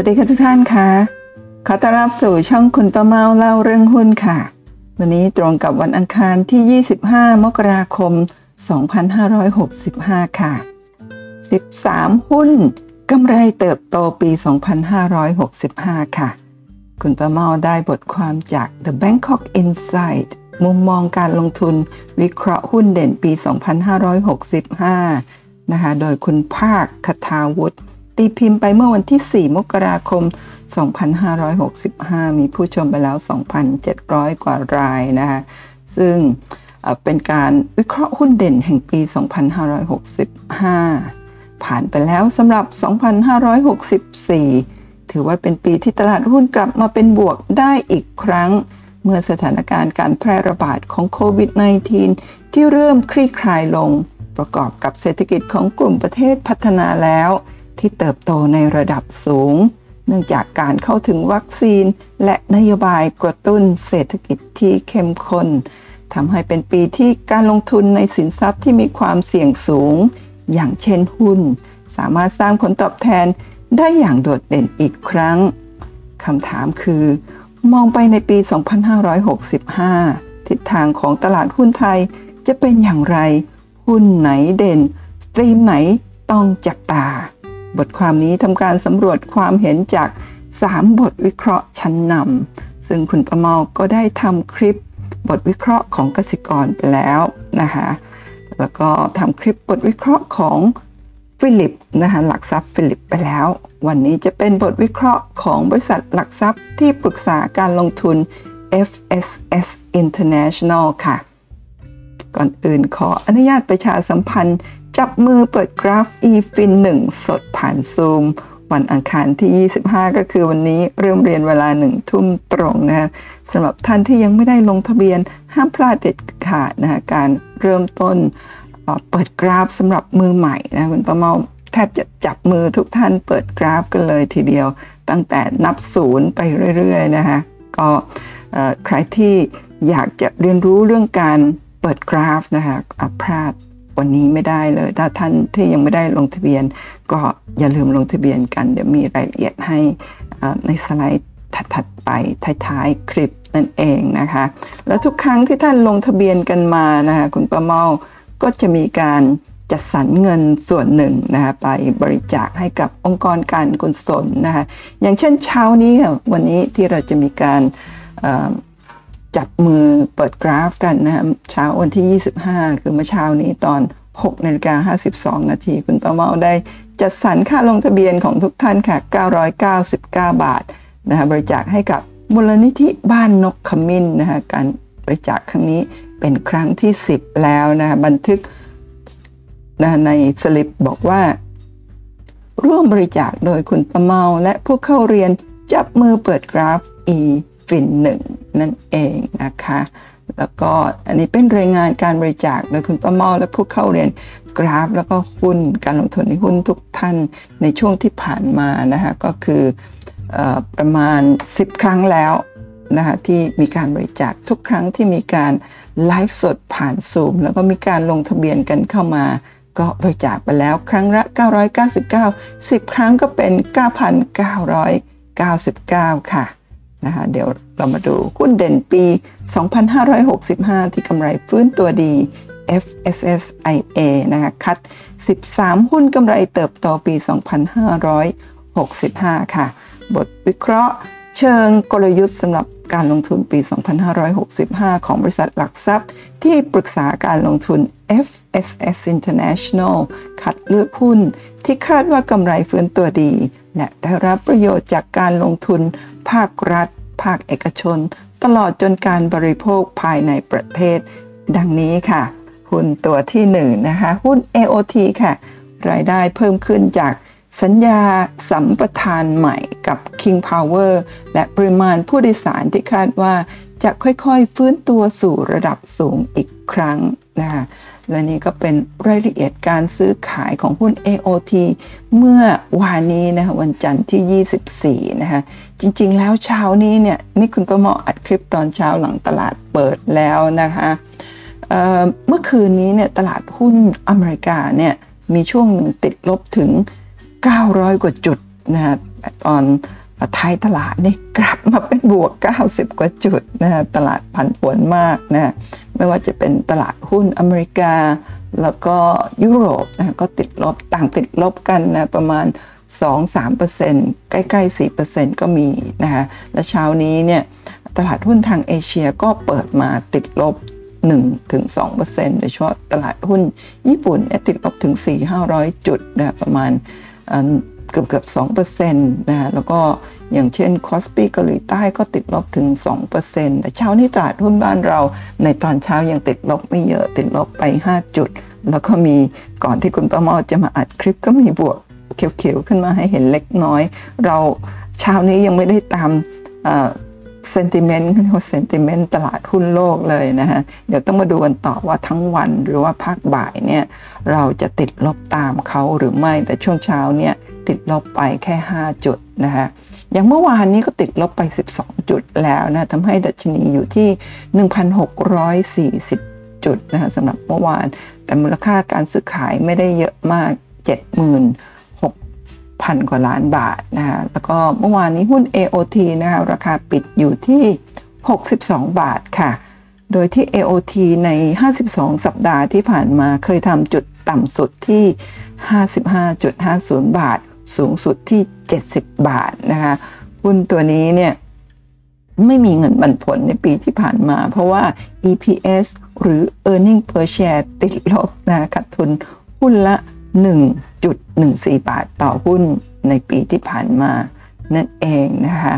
วัสดีค่ะทุกท่านค่ะ ขอต้อนรับสู่ช่องคุณประเมาเล่าเรื่องหุ้นค่ะ วันนี้ตรงกับวันอังคารที่ 25 มกราคม 2565 ค่ะ 13 หุ้นกำไรเติบโตปี 2565 ค่ะ คุณประเมาได้บทความจาก The Bangkok Insight มุมมองการลงทุนวิเคราะห์หุ้นเด่นปี 2565 นะคะ โดยคุณภาคคทาวุฒิ ตีพิมพ์ไปเมื่อวันที่ 4 มกราคม 2565 มีผู้ชมไปแล้ว 2,700 กว่ารายนะคะซึ่งเป็นการวิเคราะห์หุ้นเด่นแห่งปี 2565 ผ่านไปแล้วสำหรับ 2564 ถือว่าเป็นปีที่ตลาดหุ้นกลับมาเป็นบวกได้อีกครั้ง เมื่อสถานการณ์การแพร่ระบาดของโควิด -19 ที่เริ่มคลี่คลายลงประกอบกับเศรษฐกิจของกลุ่มประเทศพัฒนาแล้ว ที่เติบโตในระดับสูง เนื่องจากการเข้าถึงวัคซีน และนโยบายกระตุ้นเศรษฐกิจที่เข้มข้นทำให้เป็นปีที่การลงทุนในสินทรัพย์ที่มีความเสี่ยงสูง อย่างเช่นหุ้น สามารถสร้างผลตอบแทนได้อย่างโดดเด่นอีกครั้งคำถามคือ มองไปในปี 2565 ทิศทางของตลาดหุ้นไทยจะเป็นอย่างไร หุ้นไหนเด่นธีมไหนต้องจับตา บทความนี้ทำการสำรวจความเห็นจาก 3 บทวิเคราะห์ชั้นนำซึ่งคุณประเมาก็ได้ทำคลิปบทวิเคราะห์ของกสิกรไปแล้วนะคะแล้วก็ทำคลิปบทวิเคราะห์ของฟิลิปนะคะหลักทรัพย์ฟิลิปไปแล้ว วันนี้จะเป็นบทวิเคราะห์ของบริษัทหลักทรัพย์ที่ปรึกษาการลงทุน FSS International ค่ะ ก่อนอื่นขออนุญาตประชาสัมพันธ์ จับมือเปิดกราฟ eFin 1 สดผ่านซูม วันอังคารที่ 25 ก็คือวันนี้เริ่มเรียนเวลาหนึ่งทุ่มตรงนะสำหรับท่านที่ยังไม่ได้ลงทะเบียนห้ามพลาดเด็ดขาดนะการเริ่มต้นเปิดกราฟสำหรับมือใหม่นะคุณประเมาแทบจะจับมือทุกท่านเปิดกราฟกันเลยทีเดียว ตั้งแต่นับศูนย์ไปเรื่อยๆนะคะก็ใครที่อยากจะเรียนรู้เรื่องการเปิดกราฟนะคะพลาด วันนี้ไม่ได้เลย ถ้าท่านที่ยังไม่ได้ลงทะเบียน ก็อย่าลืมลงทะเบียนกัน เดี๋ยวมีรายละเอียดให้ในสไลด์ถัดๆไปท้ายๆคลิปนั่นเองนะคะ แล้วทุกครั้งที่ท่านลงทะเบียนกันมานะคะคุณประเมาก็จะมีการจัดสรรเงินส่วนหนึ่งนะคะไปบริจาคให้กับองค์กรการกุศลนะคะอย่างเช่นเช้านี้วันนี้ที่เราจะมีการ จับมือเปิดกราฟกันนะครับเช้าวันที่ 25 คือเมื่อเช้านี้ตอน 6นาฬิกา52 นาที คุณประเมาได้จัดสรรค่าลงทะเบียนของทุกท่านค่ะ 999 บาทนะคะบริจาคให้กับมูลนิธิบ้านนกขมิ้นนะคะการบริจาคครั้งนี้เป็นครั้งที่ 10 แล้วนะบันทึกนะในสลิปบอกว่า ร่วมบริจาคโดยคุณประเมาและผู้เข้าเรียนจับมือเปิดกราฟ e ฟินหนึ่งนั่นเองนะคะ แล้วก็อันนี้เป็นรายงานการบริจาคโดยคุณประเมาและผู้เข้าเรียนกราฟ แล้วก็หุ้นการลงทุนในหุ้นทุกท่านในช่วงที่ผ่านมานะคะก็คืออประมาณ 10 ครั้งแล้วนะคะที่มีการบริจาคทุกครั้งที่มีการไลฟ์สดผ่านซูมแล้วก็มีการลงทะเบียนกันเข้ามา ก็บริจาคไปแล้วครั้งละ 999 10 ครั้งก็เป็น 9,999 ค่ะ นะคะเดี๋ยวเรามาดูหุ้นเด่นปี 2565 ที่กำไรฟื้นตัวดี FSSIA นะคะคัด 13 หุ้นกำไรเติบโตปี 2565 ค่ะ บทวิเคราะห์เชิงกลยุทธ์สำหรับการลงทุนปี 2565 ของบริษัทหลักทรัพย์ ที่ปรึกษาการลงทุน FSS International คัดเลือกหุ้นที่คาดว่ากำไรฟื้นตัวดี และได้รับประโยชน์จากการลงทุน ภาครัฐ ภาคเอกชน ตลอดจนการบริโภคภายในประเทศ ดังนี้ค่ะ หุ้นตัวที่1นนะคะหุ้น AOT ค่ะ รายได้เพิ่มขึ้นจากสัญญาสัมปทานใหม่กับ King Power และปริมาณผู้โดยสารที่คาดว่าจะค่อยๆ ฟื้นตัวสู่ระดับสูงอีกครั้งนะคะ และนี่ก็เป็นรายละเอียดการซื้อขายของหุ้น AOT เมื่อวานนี้นะคะวันจันทร์ที่ 24 นะคะจริงๆ แล้วเช้านี้เนี่ยนี่คุณประมออัดคลิปตอนเช้าหลังตลาดเปิดแล้วนะคะเเมื่อคืนนี้เนี่ยตลาดหุ้นอเมริกาเนี่ยมีช่วงหนึ่งติดลบถึง 900 กว่าจุดนะคะตอน ท้ายตลาดนี่กลับมาเป็นบวก 90 กว่าจุดนะตลาดผันผวนมากนะไม่ว่าจะเป็นตลาดหุ้นอเมริกา แล้วก็ยุโรปนะก็ติดลบต่างติดลบกันนะประมาณ 2-3%ใกล้ๆ 4%ก็มีนะฮะและเช้านี้เนี่ยตลาดหุ้นทางเอเชียก็เปิดมาติดลบ1-2%โดยเฉพาะตลาดหุ้นญี่ปุ่นเนี่ยติดลบถึง 4-500 จุดนะประมาณ เกือบเกือบ2%นะแล้วก็อย่างเช่น KOSPI เกาหลีใต้ก็ติดลบถึง 2%แต่เช้านี้ตลาดหุ้นบ้านเรา ในตอนเช้ายังติดลบไม่เยอะติดลบไป 5 จุด แล้วก็มีก่อนที่คุณประมอจะมาอัดคลิปก็มีบวกเขียวๆขึ้นมาให้เห็นเล็กน้อย เราเช้านี้ยังไม่ได้ตาม เซนติเมนต์เขาเรียกว่าเซนติเมนต์ตลาดหุ้นโลกเลยนะฮะ เดี๋ยวต้องมาดูกันต่อว่าทั้งวันหรือว่าภาคบ่ายเนี่ย เราจะติดลบตามเขาหรือไม่แต่ช่วงเช้าเนี่ย ติดลบไปแค่ 5 จุดนะฮะอย่างเมื่อวานนี้ก็ติดลบไป 12 จุดแล้วนะทำให้ดัชนีอยู่ที่ 1,640 จุดนะฮะสำหรับเมื่อวาน แต่มูลค่าการซื้อขายไม่ได้เยอะมาก 70,000 พันกว่าล้านบาทนะคะแล้วก็เมื่อวานนี้หุ้น AOT นะคะราคาปิดอยู่ที่ 62 บาทค่ะ โดยที่ AOT ใน 52 สัปดาห์ที่ผ่านมาเคยทำจุดต่ำสุดที่ 55.50 บาท สูงสุดที่ 70 บาทนะคะหุ้นตัวนี้เนี่ยไม่มีเงินบันผลในปีที่ผ่านมา เพราะว่า EPS หรือ Earning per share ติดลบนะขาดทุนหุ้นละ 1.14 บาทต่อหุ้นในปีที่ผ่านมานั่นเองนะคะ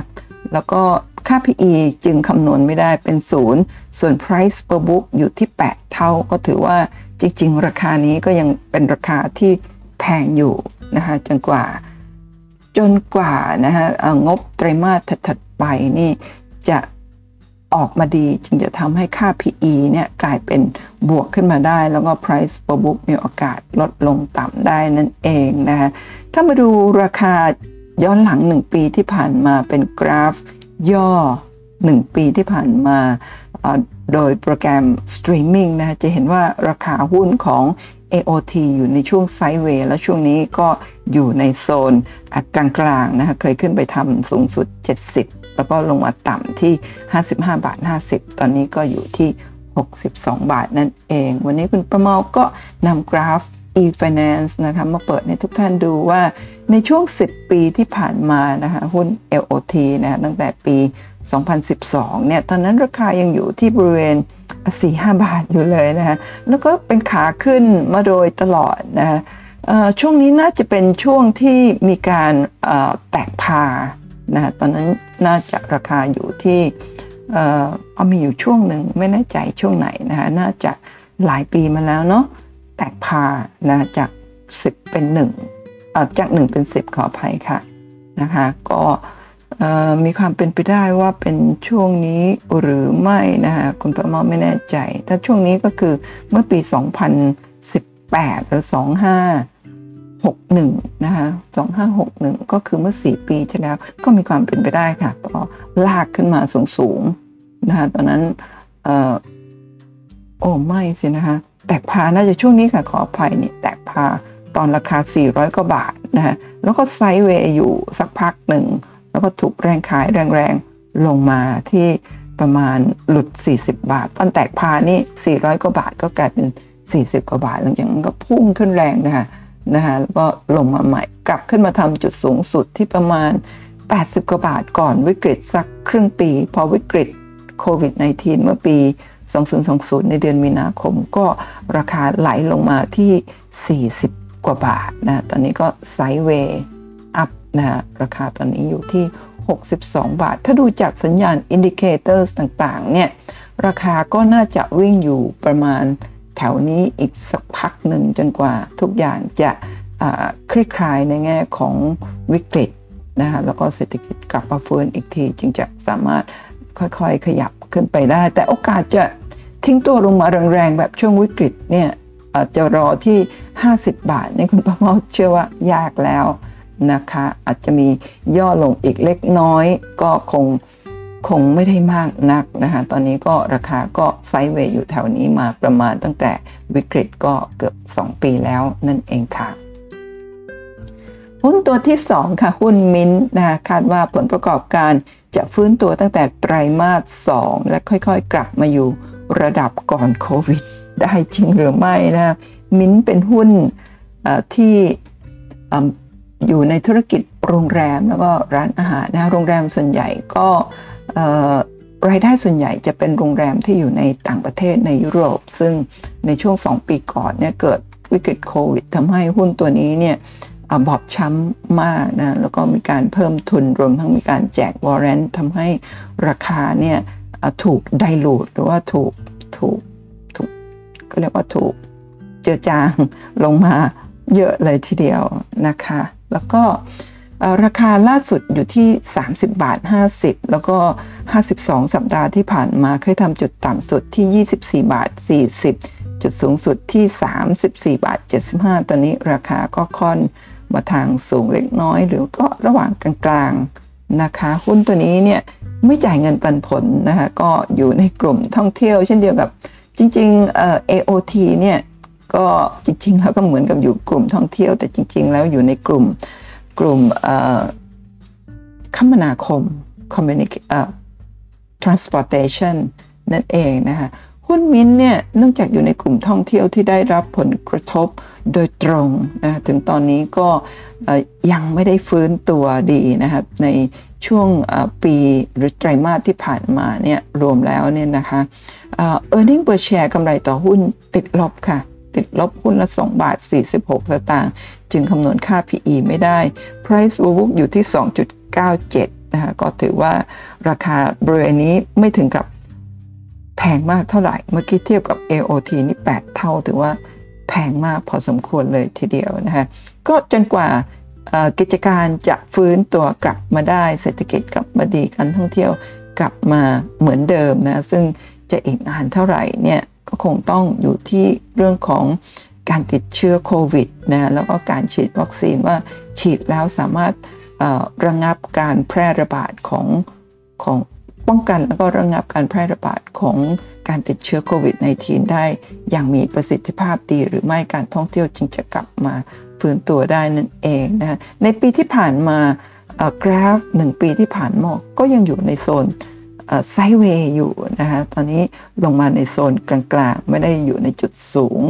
แล้วก็ค่า PE จึงคำนวณไม่ได้เป็นศูนย์ส่วน price per book อยู่ที่ 8 เท่าก็ถือว่าจริง ๆ ราคานี้ก็ยังเป็นราคาที่แพงอยู่นะคะจนกว่า จนกว่านะคะงบไตรมาสถัดๆไปนี่จะ ออกมาดีจึงจะทำให้ค่า PE เนี่ยกลายเป็นบวกขึ้นมาได้ แล้วก็ Price per book มีโอกาสลดลงต่ำได้นั่นเองนะคะถ้ามาดูราคาย้อนหลัง 1 ปีที่ผ่านมาเป็นกราฟย่อ 1 ปีที่ผ่านมาโดยโปรแกรมสตรีมมิ่งนะจะเห็นว่าราคาหุ้นของ AOT อยู่ในช่วง sideway และช่วงนี้ก็อยู่ในโซนกลางๆนะคะเคยขึ้นไปทำสูงสุด 70 แล้วก็ลงมาต่ำที่ 55 บาท 50 ตอนนี้ก็อยู่ที่ 62 บาทนั่นเอง วันนี้คุณประเมาก็นำกราฟ e-finance นะคะมาเปิดให้ทุกท่านดูว่าในช่วง 10 ปีที่ผ่านมานะคะหุ้น LOT นะะตั้งแต่ปี 2012 เนี่ย ตอนนั้นราคายังอยู่ที่บริเวณ 4-5 บาทอยู่เลยนะคะแล้วก็เป็นขาขึ้นมาโดยตลอดนะคะช่วงนี้น่าจะเป็นช่วงที่มีการแตกพา นะตอนนั้นน่าจะราคาอยู่ที่เออเอามีอยู่ช่วงหนึ่งไม่แน่ใจช่วงไหนนะคะน่าจะหลายปีมาแล้วเนาะแตกพานะจาก 10 เป็น1เอ่อจาก 1 เป็น 10 ขออภัยค่ะนะคะก็มีความเป็นไปได้ว่าเป็นช่วงนี้หรือไม่นะคะคุณประมาไม่แน่ใจ ถ้าช่วงนี้ก็คือเมื่อปี 2018 หรือ 25 61นะคะ2561 ก็คือเมื่อ 4 ปีที่แล้ว ก็มีความเป็นไปได้ค่ะพอลากขึ้นมาสูงสูงนะคะตอนนั้นเออโอ้ไม่สินะคะแตกพาน่าจะช่วงนี้ค่ะขออภัยเนี่ยแตกพาตอนราคา 400 กว่าบาทนะคะแล้วก็ไซด์เวย์อยู่สักพักหนึ่ง แล้วก็ถูกแรงขายแรงๆ ลงมาที่ประมาณหลุด 40 บาท ตอนแตกพานี่ 400 กว่าบาทก็กลายเป็น 40 กว่าบาท หลังจากนั้นก็พุ่งขึ้นแรงนะคะ นะคะแล้วก็ลงมาใหม่กลับขึ้นมาทำจุดสูงสุดที่ประมาณ 80 กว่าบาทก่อนวิกฤตสักครึ่งปี พอวิกฤตโควิด -19 เมื่อปี 2020 ในเดือนมีนาคมก็ราคาไหลลงมาที่ 40 กว่าบาทนะตอนนี้ก็ sideway up นะราคาตอนนี้อยู่ที่ 62 บาท ถ้าดูจากสัญญาณ indicator ต่างๆเนี่ยราคาก็น่าจะวิ่งอยู่ประมาณ แถวนี้อีกสักพักหนึ่งจนกว่าทุกอย่างจะคลี่คลายในแง่ของวิกฤตนะคะแล้วก็เศรษฐกิจกลับมาฟื้นอีกที จึงจะสามารถค่อยๆ ขยับขึ้นไปได้ แต่โอกาสจะทิ้งตัวลงมาแรงๆ แบบช่วงวิกฤตเนี่ยอาจจะรอที่ 50 บาทนี่คุณป้าเมาเชื่อว่ายากแล้วนะคะ อาจจะมีย่อลงอีกเล็กน้อยก็คง คงไม่ได้มากนักนะคะตอนนี้ก็ราคาก็ไซด์เวย์อยู่แถวนี้มาประมาณตั้งแต่วิกฤตก็เกือบ 2 ปีแล้วนั่นเองค่ะ หุ้นตัวที่ 2 ค่ะ หุ้นมินนะคะคาดว่าผลประกอบการจะฟื้นตัวตั้งแต่ไตรมาส 2 และค่อยๆ กลับมาอยู่ระดับก่อนโควิด ได้จริงหรือไม่นะมินเป็นหุ้นที่อยู่ในธุรกิจโรงแรมแล้วก็ร้านอาหารนะโรงแรมส่วนใหญ่ก็ รายได้ส่วนใหญ่จะเป็นโรงแรมที่อยู่ในต่างประเทศในยุโรป ซึ่งในช่วง 2 ปีก่อนเนี่ยเกิดวิกฤตโควิดทำให้หุ้นตัวนี้เนี่ยบอบช้ำมากนะแล้วก็มีการเพิ่มทุนรวมทั้งมีการแจกวอร์เรนต์ทำให้ราคาเนี่ยถูกไดลูดหรือว่าถูกถูกถูกก็เรียกว่าถูกเจือจางลงมาเยอะเลยทีเดียวนะคะ แล้วก็ ราคาล่าสุดอยู่ที่ 30 บาท 50 แล้วก็ 52 สัปดาห์ที่ผ่านมาเคยทำจุดต่ำสุดที่ 24 บาท 40 จุดสูงสุดที่ 34 บาท 75 ตอนนี้ราคาก็ค่อนมาทางสูงเล็กน้อย หรือก็ระหว่างกลางๆนะคะ หุ้นตัวนี้เนี่ยไม่จ่ายเงินปันผลนะคะก็อยู่ในกลุ่มท่องเที่ยว เช่นเดียวกับจริงๆเอ่อ AOT เนี่ยก็จริงๆแล้วก็เหมือนกับอยู่กลุ่มท่องเที่ยว แต่จริง ๆ แล้วอยู่ในกลุ่ม กลุ่มคมนาคม communic transportation นั่นเองนะคะหุ้นมินเนี่ยเนื่องจากอยู่ในกลุ่มท่องเที่ยวที่ได้รับผลกระทบโดยตรงนะถึงตอนนี้ก็ยังไม่ได้ฟื้นตัวดีนะครับในช่วงปีหรือไตรมาสที่ผ่านมาเนี่ยรวมแล้วเนี่ยนะคะ e a r n i n g per share กำไรต่อหุ้นติดลบค่ะ ติดลบหุ้นละ 2 บาท 46 สตางค์ จึงคำนวณค่า PE ไม่ได้ Price to book อยู่ที่ 2.97 นะคะก็ถือว่าราคาบริเวณนี้ไม่ถึงกับแพงมากเท่าไหร่ เมื่อกี้เทียบกับ AOT นี่ 8 เท่าถือว่าแพงมากพอสมควรเลยทีเดียวนะคะก็จนกว่ากิจการจะฟื้นตัวกลับมาได้เศรษฐกิจกลับมาดีการท่องเที่ยวกลับมาเหมือนเดิมนะ ซึ่งจะอีกนานเท่าไหร่เนี่ยก็คงต้องอยู่ที่เรื่องของ การติดเชื้อโควิดนะแล้วก็การฉีดวัคซีนว่าฉีดแล้วสามารถระงับการแพร่ระบาดของของป้องกันแล้วก็ระงับการแพร่ระบาดของการติดเชื้อโควิด -19 ได้อย่างมีประสิทธิภาพดีหรือไม่การท่องเที่ยวจึงจะกลับมาฟื้นตัวได้นั่นเองนะในปีที่ผ่านมากราฟหนึ่งปีที่ผ่านมาก็ยังอยู่ในโซน ไซเวย์อยู่นะคะตอนนี้ลงมาในโซนกลางๆ ไม่ได้อยู่ในจุดสูง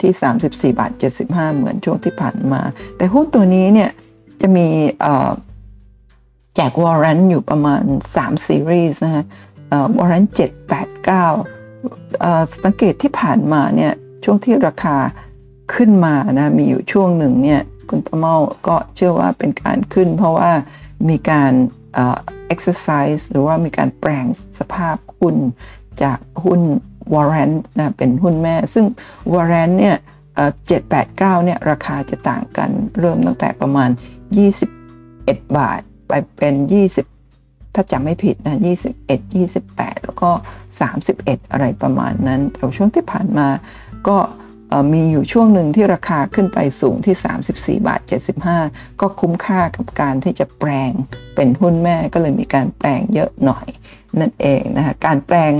ที่ 34 บาท 75 เหมือนช่วงที่ผ่านมา แต่หุ้นตัวนี้เนี่ยจะมีแจกวอร์เรนต์อยู่ประมาณ 3 ซีรีส์นะฮะวอร์เรนต์7 8 9 สังเกตที่ผ่านมาเนี่ยช่วงที่ราคาขึ้นมานะมีอยู่ช่วงหนึ่งเนี่ยคุณประเมาก็เชื่อว่าเป็นการขึ้น เพราะว่ามีการ exercise หรือว่ามีการแปลงสภาพหุ้นจากหุ้น warrant นะเป็นหุ้นแม่ ซึ่ง warrant เนี่ยเจ็ดแปดเก้าเนี่ยราคาจะต่างกันเริ่มตั้งแต่ประมาณ 21 บาท ไปเป็น 20 ถ้าจำไม่ผิดนะ21 28 แล้วก็ 31 อะไรประมาณนั้นแต่ช่วงที่ผ่านมาก็ มีอยู่ช่วงหนึ่งที่ราคาขึ้นไปสูงที่ 34 บาท 75 ก็คุ้มค่ากับการที่จะแปลงเป็นหุ้นแม่ก็เลยมีการแปลงเยอะหน่อยนั่นเองนะคะการแปลง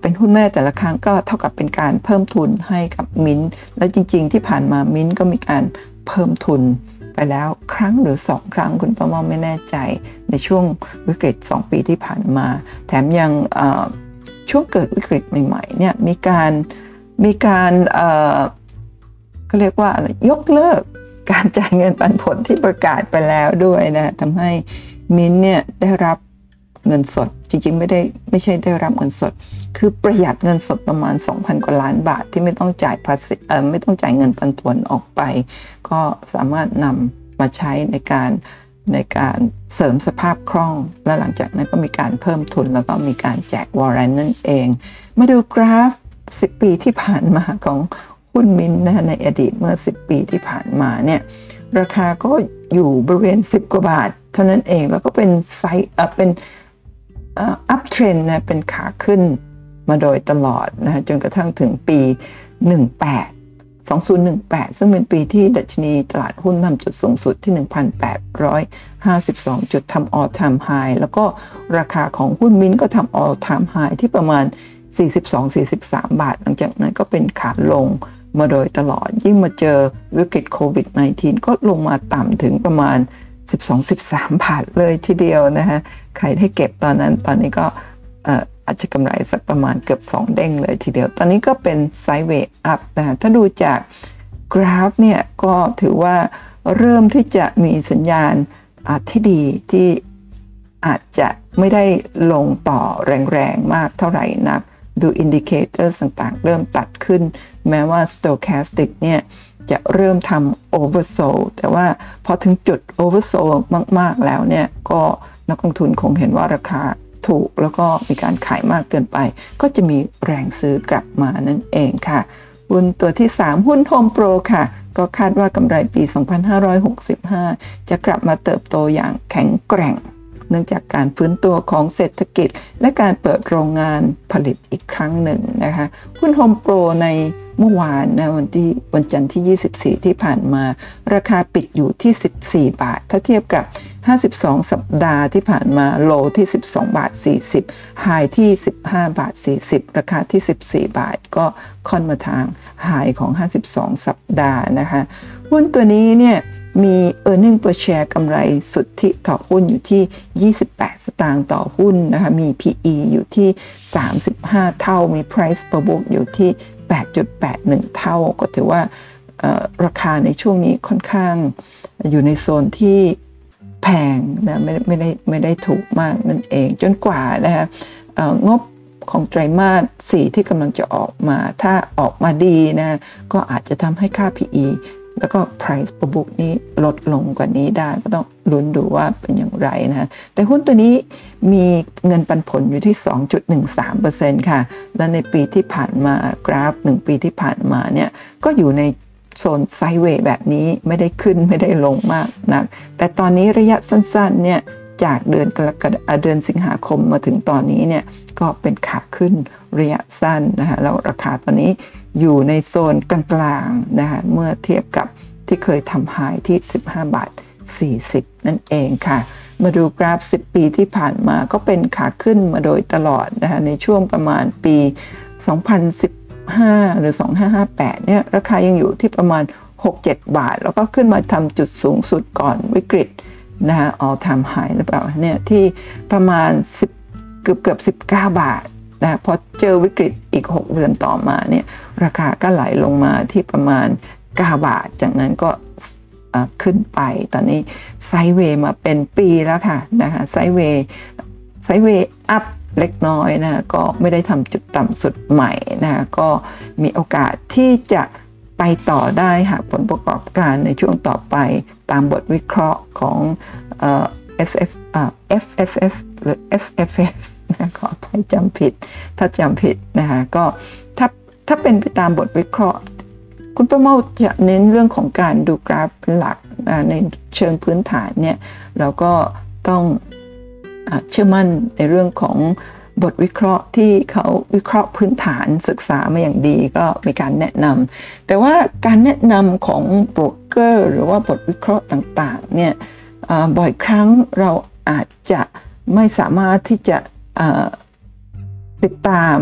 เป็นหุ้นแม่แต่ละครั้งก็เท่ากับเป็นการเพิ่มทุนให้กับมินและจริง ๆ ที่ผ่านมามินก็มีการเพิ่มทุนไปแล้วครั้งหรือ 2 ครั้งคุณประมอไม่แน่ใจในช่วงวิกฤต 2 ปีที่ผ่านมา แถมยังช่วงเกิดวิกฤตใหม่ๆเนี่ยมีการ มีการเขาเรียกว่ายกเลิกการจ่ายเงินปันผลที่ประกาศไปแล้วด้วยนะทำให้มินเนี่ยได้รับเงินสด จริงๆ ไม่ได้ไม่ใช่ได้รับเงินสด คือประหยัดเงินสดประมาณ 2,000 กว่าล้านบาทที่ไม่ต้องจ่ายภาษีเออไม่ต้องจ่ายเงินปันผลออกไป ก็สามารถนำมาใช้ในการในการเสริมสภาพคล่อง และหลังจากนั้นก็มีการเพิ่มทุนแล้วก็มีการแจกวอร์เรนนั่นเอง มาดูกราฟ 10 ปีที่ผ่านมาของหุ้นมินนะในอดีตเมื่อ 10 ปีที่ผ่านมาเนี่ยราคาก็อยู่บริเวณ 10 กว่าบาท เท่านั้นเองแล้วก็เป็น side เป็น uptrend นะเป็นขาขึ้นมาโดยตลอดนะจนกระทั่งถึงปี 18 2018 ซึ่งเป็นปีที่ดัชนีตลาดหุ้นทำจุดสูงสุดที่ 1,852 จุดทำ all time high แล้วก็ราคาของหุ้นมินก็ทำ all time high ที่ประมาณ 42-43 บาท หลังจากนั้นก็เป็นขาลงมาโดยตลอด ยิ่งมาเจอวิกฤตโควิด -19 ก็ลงมาต่ำถึงประมาณ 12-13 บาทเลยทีเดียวนะฮะใครให้เก็บตอนนั้นตอนนี้ก็อาจจะกำไรสักประมาณเกือบ 2 เด้งเลยทีเดียว ตอนนี้ก็เป็นไซด์เวย์อัพนะถ้าดูจากกราฟเนี่ยก็ถือว่าเริ่มที่จะมีสัญญาณที่ดีที่อาจจะไม่ได้ลงต่อแรงๆ มากเท่าไหร่นัก ดู indicator ต่างๆ เริ่มตัดขึ้น แม้ว่า Stochastic เนี่ยจะเริ่มทำ oversold แต่ว่าพอถึงจุด oversold มาก ๆ แล้วเนี่ย ก็นักลงทุนคงเห็นว่าราคาถูกแล้วก็มีการขายมากเกินไป ก็จะมีแรงซื้อกลับมานั่นเองค่ะ หุ้นตัวที่ 3 หุ้น Home Pro ค่ะ ก็คาดว่ากำไรปี 2565 จะกลับมาเติบโตอย่างแข็งแกร่ง เนื่องจากการฟื้นตัวของเศรษฐกิจ และการเปิดโรงงานผลิตอีกครั้งหนึ่งนะคะหุ้น Home Pro ในเมื่อวานนะวันที่วันจันทร์ที่ 24 ที่ผ่านมา ราคาปิดอยู่ที่ 14 บาท ถ้าเทียบกับ 52 สัปดาห์ที่ผ่านมาโลที่ 12 บาท 40ไฮที่ 15 บาท 40 ราคาที่ 14 บาทก็ค่อนมาทางไฮของ 52 สัปดาห์นะคะหุ้นตัวนี้เนี่ย มี e a r n i n g per share กำไรสุทธิต่อหุ้นอยู่ที่ 28 สตางค์ต่อหุ้นนะคะ มี PE อยู่ที่ 35 เท่า มี price per book อยู่ที่ 8.81 เท่า ก็ถือว่าราคาในช่วงนี้ค่อนข้างอยู่ในโซนที่แพงนะไม่ไม่ได้ไม่ได้ถูกมากนั่นเอง จนกว่านะฮะงบของไตรมาสสีที่กำลังจะออกมา ถ้าออกมาดีนะ ก็อาจจะทำให้ค่า PE แล้วก็ price per book นี้ลดลงกว่านี้ได้ก็ต้องลุ้นดูว่าเป็นอย่างไรนะแต่หุ้นตัวนี้มีเงินปันผลอยู่ที่ 2.13%ค่ะ และในปีที่ผ่านมากราฟ 1 ปีที่ผ่านมาเนี่ยก็อยู่ในโซนไซเวย์แบบนี้ไม่ได้ขึ้นไม่ได้ลงมากนัก แต่ตอนนี้ระยะสั้นๆเนี่ย จากเดือนกรกฎาเดือนสิงหาคมมาถึงตอนนี้เนี่ยก็เป็นขาขึ้นระยะสั้นนะคะแล้วราคาตอนนี้อยู่ในโซนกลางๆนะคะเมื่อเทียบกับที่เคยทำหายที่ 15 บาท 40 นั่นเองค่ะ มาดูกราฟ 10 ปีที่ผ่านมาก็เป็นขาขึ้นมาโดยตลอดนะคะในช่วงประมาณปี 2015 หรือ 2558 เนี่ยราคายังอยู่ที่ประมาณ 6-7 บาท แล้วก็ขึ้นมาทำจุดสูงสุดก่อนวิกฤต นะฮะ all time high หรือเปล่าเนี่ยที่ประมาณ 10 เกือบเกือบ 19 บาทนะพอเจอวิกฤตอีก 6 เดือนต่อมาเนี่ยราคาก็ไหลลงมาที่ประมาณ 9 บาท จากนั้นก็ขึ้นไปตอนนี้ไซเวย์มาเป็นปีแล้วค่ะนะคะไซเวย์ไซเวย์อัพเล็กน้อยนะก็ไม่ได้ทำจุดต่ำสุดใหม่นะก็มีโอกาสที่จะ ไปต่อได้หากผลประกอบการในช่วงต่อไปตามบทวิเคราะห์ของ SF FSS หรือ SFS นะขออภัยจำผิด ถ้าจำผิดนะคะก็ถ้าถ้าเป็นไปตามบทวิเคราะห์ คุณประเมาจะเน้นเรื่องของการดูกราฟหลักในเชิงพื้นฐานเนี่ยเราก็ต้องเชื่อมั่นในเรื่องของ บทวิเคราะห์ที่เขาวิเคราะห์พื้นฐานศึกษามาอย่างดีก็มีการแนะนำแต่ว่าการแนะนำของโบรกเกอร์หรือว่าบทวิเคราะห์ต่างๆเนี่ยบ่อยครั้งเราอาจจะไม่สามารถที่จะติดตาม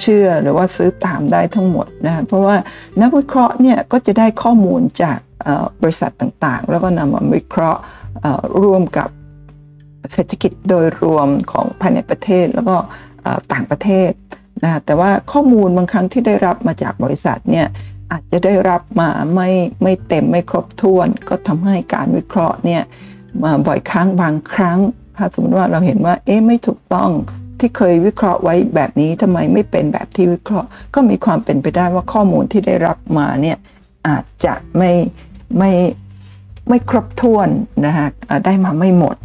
เชื่อหรือว่าซื้อตามได้ทั้งหมดนะเพราะว่านักวิเคราะห์เนี่ยก็จะได้ข้อมูลจากบริษัทต่างๆ แล้วก็นำมาวิเคราะห์ร่วมกับ เศรษฐกิจโดยรวมของภายในประเทศแล้วก็ต่างประเทศนะแต่ว่าข้อมูลบางครั้งที่ได้รับมาจากบริษัทเนี่ยอาจจะได้รับมาไม่ไม่เต็มไม่ครบถ้วน ก็ทำให้การวิเคราะห์เนี่ยมาบ่อยครั้งบางครั้ง ถ้าสมมติว่าเราเห็นว่าเอ๊ะไม่ถูกต้องที่เคยวิเคราะห์ไว้แบบนี้ทำไมไม่เป็นแบบที่วิเคราะห์ ก็มีความเป็นไปได้ว่าข้อมูลที่ได้รับมาเนี่ยอาจจะไม่ไม่ไม่ครบถ้วนนะฮะได้มาไม่หมด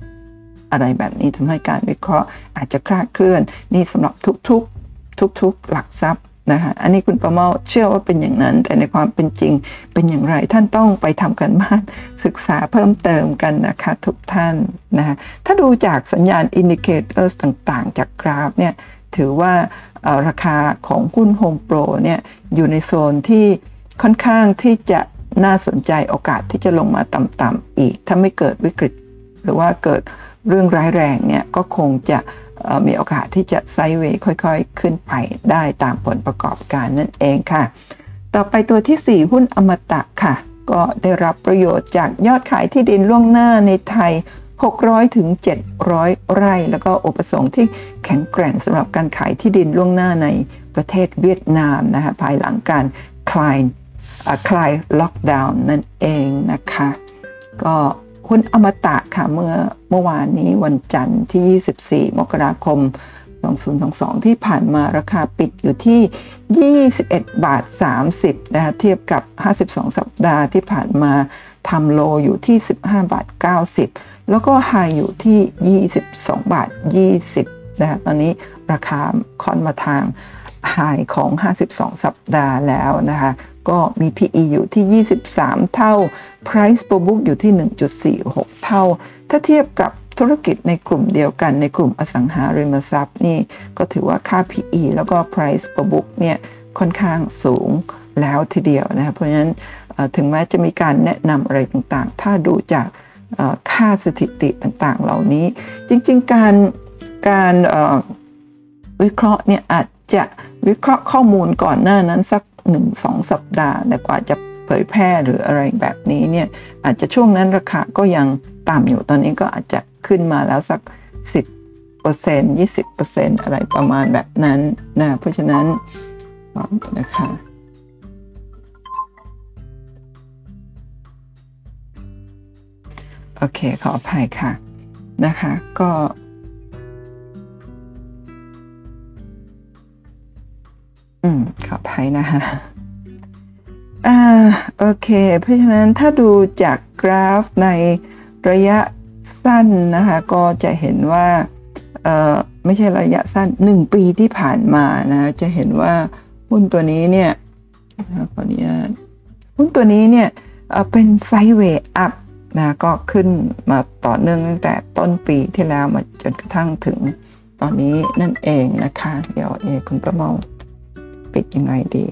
อะไรแบบนี้ทำให้การวิเคราะห์อาจจะคลาดเคลื่อน นี่สำหรับทุกๆ ทุกๆ หลักทรัพย์นะคะอันนี้คุณประเมาเชื่อว่าเป็นอย่างนั้น แต่ในความเป็นจริงเป็นอย่างไรท่านต้องไปทำการบ้านศึกษาเพิ่มเติมกันนะคะทุกท่านนะคะถ้าดูจากสัญญาณ indicator ต่างๆ จากกราฟเนี่ยถือว่าราคาของหุ้น Home Pro เนี่ยอยู่ในโซนที่ค่อนข้างที่จะน่าสนใจโอกาสที่จะลงมาต่ำๆอีก ถ้าไม่เกิดวิกฤต หรือว่าเกิด เรื่องร้ายแรงเนี่ยก็คงจะมีโอกาสที่จะไซเวย์ค่อยๆ ขึ้นไปได้ตามผลประกอบการนั่นเองค่ะ ต่อไปตัวที่ 4 หุ้นอมตะค่ะ ก็ได้รับประโยชน์จากยอดขายที่ดินล่วงหน้าในไทย 600ถึง700 ไร่ แล้วก็อุปสงค์ที่แข็งแกร่งสำหรับการขายที่ดินล่วงหน้าในประเทศเวียดนามนะคะภายหลังการคลายคลายล็อกดาวน์นั่นเองนะคะ ก็ หุ้นอมตะค่ะเมื่อเมื่อวานนี้วันจันทร์ที่ 24 มกราคม 2022 ที่ผ่านมาราคาปิดอยู่ที่ 21 บาท 30 นะคะเทียบกับ 52 สัปดาห์ที่ผ่านมาทำโลอยู่ที่ 15 บาท 90 แล้วก็ไฮอยู่ที่ 22 บาท 20นะคะตอนนี้ราคาค่อนมาทาง ไฮของ 52 สัปดาห์แล้วนะคะ ก็มี PE อยู่ที่ 23 เท่า Price per book อยู่ที่ 1.46 เท่า ถ้าเทียบกับธุรกิจในกลุ่มเดียวกันในกลุ่มอสังหาริมทรัพย์นี่ก็ถือว่าค่า PE แล้วก็ Price per book เนี่ยค่อนข้างสูงแล้วทีเดียวนะครับเพราะฉะนั้นถึงแม้จะมีการแนะนำอะไรต่างๆ ถ้าดูจากค่าสถิติต่างๆ เหล่านี้ จริงๆ การการวิเคราะห์เนี่ยอาจจะ วิเคราะห์ข้อมูลก่อนหน้านั้นสัก 1-2 สัปดาห์แต่กว่าจะเผยแพร่หรืออะไรแบบนี้เนี่ยอาจจะช่วงนั้นราคาก็ยังต่ำอยู่ตอนนี้ก็อาจจะขึ้นมาแล้วสัก 10% 20%อะไรประมาณแบบนั้นนะเพราะฉะนั้นนะคะโอเคขออภัยค่ะนะคะก็ อืม ขออภัยนะคะอ่าโอเค เพราะฉะนั้นถ้าดูจากกราฟในระยะสั้นนะคะ ก็จะเห็นว่าเอ่อไม่ใช่ระยะสั้น 1 ปีที่ผ่านมานะจะเห็นว่าหุ้นตัวนี้เนี่ยขออนุญาตหุ้นตัวนี้เนี่ยเป็นไซเวย์อัพนะก็ขึ้นมาต่อเนื่องตั้งแต่ต้นปีที่แล้วมาจนกระทั่งถึงตอนนี้นั่นเองนะคะ เดี๋ยวเอคุณประเมา ปิดยังไงดี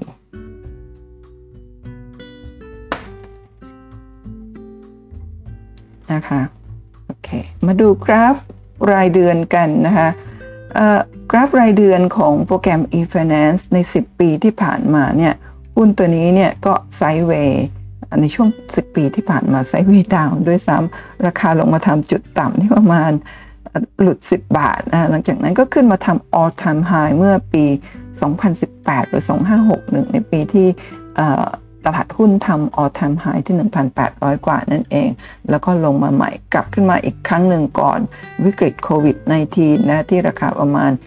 นะคะโอเคมาดูกราฟรายเดือนกันนะคะกราฟรายเดือนของโปรแกรม e-finance ใน 10 ปีที่ผ่านมาเนี่ยหุ้นตัวนี้เนี่ยก็ไซด์เวย์ในช่วง 10 ปีที่ผ่านมาไซด์เวย์ดาวด้วยซ้ำราคาลงมาทำจุดต่ำที่ประมาณ หลุด 10 บาทนะหลังจากนั้นก็ขึ้นมาทำ all time high เมื่อปี 2018 หรือ 2561 ในปีที่ตลาดหุ้นทำ all time high ที่ 1,800 กว่านั่นเอง แล้วก็ลงมาใหม่กลับขึ้นมาอีกครั้งหนึ่งก่อนวิกฤตโควิด -19 นะที่ราคาประมาณ 20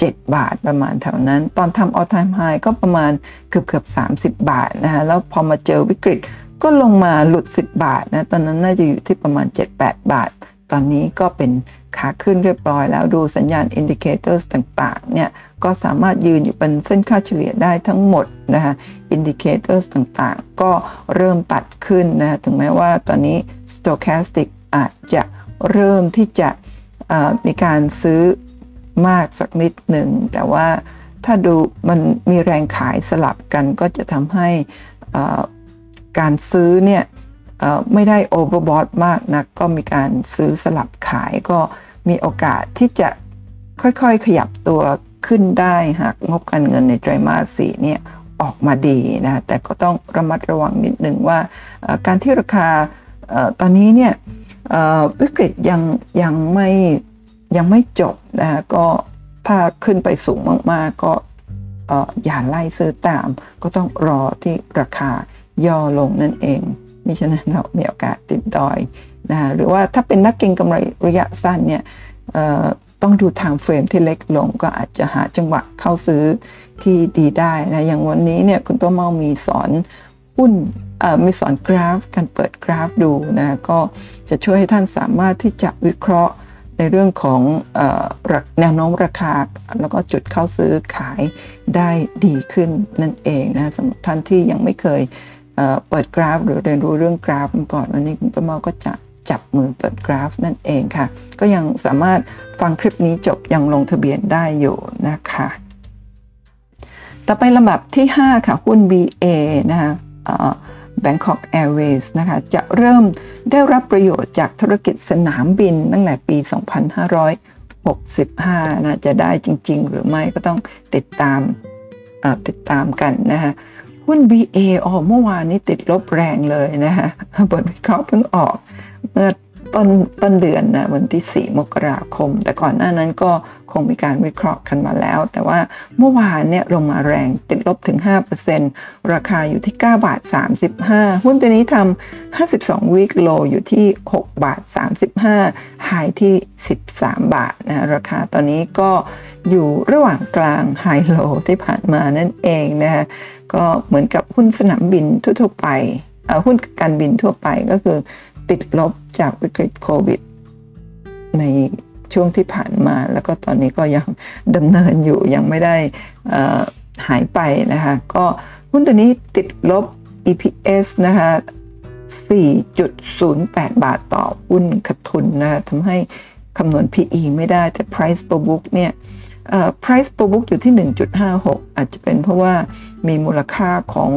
7 บาทประมาณแถวนั้น ตอนทำ all time high ก็ประมาณเกือบเกือบ30 บาทนะฮะแล้วพอมาเจอวิกฤตก็ลงมาหลุด 10 บาทนะ ตอนนั้นน่าจะอยู่ที่ประมาณ 7-8 บาท ตอนนี้ก็เป็นขาขึ้นเรียบร้อยแล้วดูสัญญาณ indicator ต่างๆเนี่ยก็สามารถยืนอยู่เหนือเส้นค่าเฉลี่ยได้ทั้งหมดนะคะ indicator ต่างๆ ก็เริ่มตัดขึ้นนะถึงแม้ว่าตอนนี้ stochastic อาจจะเริ่มที่จะมีการซื้อมากสักนิดหนึ่ง แต่ว่าถ้าดูมันมีแรงขายสลับกันก็จะทำให้การซื้อเนี่ย ไม่ได้โอเวอร์บอทมากนะก็มีการซื้อสลับขายก็มีโอกาสที่จะค่อยๆ ขยับตัวขึ้นได้หากงบการเงินในไตรมาสสี่เนี่ยออกมาดีนะแต่ก็ต้องระมัดระวังนิดหนึ่งว่าการที่ราคาตอนนี้เนี่ยวิกฤตยังยังไม่ยังไม่จบนะก็ถ้าขึ้นไปสูงมากๆ ก็อย่าไล่ซื้อตาม ก็ต้องรอที่ราคาย่อลงนั่นเอง มิฉะนั้นเรามีโอกาสติดดอยนะหรือว่าถ้าเป็นนักเก็งกำไรระยะสั้นเนี่ยต้องดูทางเฟรมที่เล็กลงก็อาจจะหาจังหวะเข้าซื้อที่ดีได้นะอย่างวันนี้เนี่ยคุณป้าเมามีสอนหุ้นมีสอนกราฟ การเปิดกราฟดูนะก็จะช่วยให้ท่านสามารถที่จะวิเคราะห์ในเรื่องของแนวโน้มราคา แล้วก็จุดเข้าซื้อขายได้ดีขึ้นนั่นเองนะสำหรับท่านที่ยังไม่เคย เปิดกราฟ หรือเรียนรู้เรื่องกราฟก่อนวันนี้คุณประเมาก็จะจับมือเปิดกราฟนั่นเองค่ะ ก็ยังสามารถฟังคลิปนี้จบยังลงทะเบียนได้อยู่นะคะ ต่อไปลำดับที่ 5 ค่ะ หุ้น BA นะคะ Bangkok Airways นะคะ จะเริ่มได้รับประโยชน์จากธุรกิจสนามบินตั้งแต่ปี 2565 นะ จะได้จริง ๆ หรือไม่ก็ต้องติดตามติดตามกันนะคะ หุ้น BA ออกเมื่อวานนี้ติดลบแรงเลยนะฮะบทวิเคราะห์เพิ่งออกเมื่อต้นต้นเดือนนะวันที่ 4 มกราคม แต่ก่อนหน้านั้นก็คงมีการวิเคราะห์กันมาแล้ว แต่ว่าเมื่อวานเนี่ยลงมาแรงติดลบถึง 5%ราคาอยู่ที่ 9 บาท 35 หุ้นตัวนี้ทำ52วีคโลอยู่ที่ 6 บาท 35ไฮที่ 13 บาทนะราคาตอนนี้ก็ อยู่ระหว่างกลางไฮโลที่ผ่านมานั่นเองนะคะก็เหมือนกับหุ้นสนามบินทั่วไปหุ้นการบินทั่วไปก็คือติดลบจากวิกฤตโควิด ในช่วงที่ผ่านมา แล้วก็ตอนนี้ก็ยังดำเนินอยู่ยังไม่ได้หายไปนะคะก็หุ้นตัวนี้ติดลบ EPS นะคะ4.08 บาทต่อหุ้นขาดทุนนะคะทำให้คำนวณ PE ไม่ได้แต่ Price per book เนี่ย price per book อยู่ที่ 1.56 อาจจะเป็นเพราะว่ามีมูลค่าของ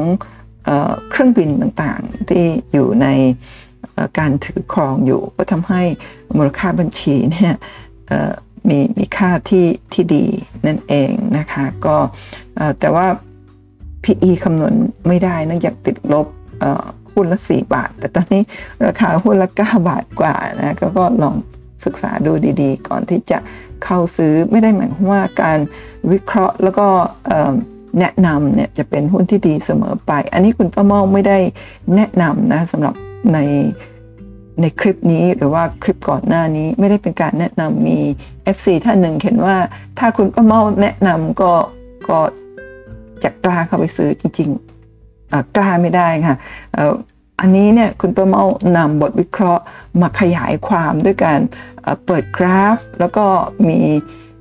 เครื่องบินต่างๆ ที่อยู่ในการถือครองอยู่ก็ทำให้มูลค่าบัญชีเนี่ยมีมีค่าที่ที่ดีนั่นเองนะคะก็แต่ว่า PE คำนวณไม่ได้นื่องจากติดลบหุ้นละ 4 บาท แต่ตอนนี้ราคาหุ้นละ 9 บาทกว่านะก็ลองศึกษาดูดีๆ ก่อนที่จะ เข้าซื้อไม่ได้หมายความว่าการวิเคราะห์แล้วก็แนะนำเนี่ยจะเป็นหุ้นที่ดีเสมอไป อันนี้คุณป้าเมาไม่ได้แนะนำนะสำหรับในในคลิปนี้หรือว่าคลิปก่อนหน้านี้ไม่ได้เป็นการแนะนำมี FC ท่านหนึ่งเขียนว่าถ้าคุณป้าเมาแนะนำก็ก็จะกล้าเข้าไปซื้อจริงๆกล้าไม่ได้ค่ะ อันนี้เนี่ยคุณป้าเมานำบทวิเคราะห์มาขยายความด้วยการเปิดกราฟ แล้วก็มี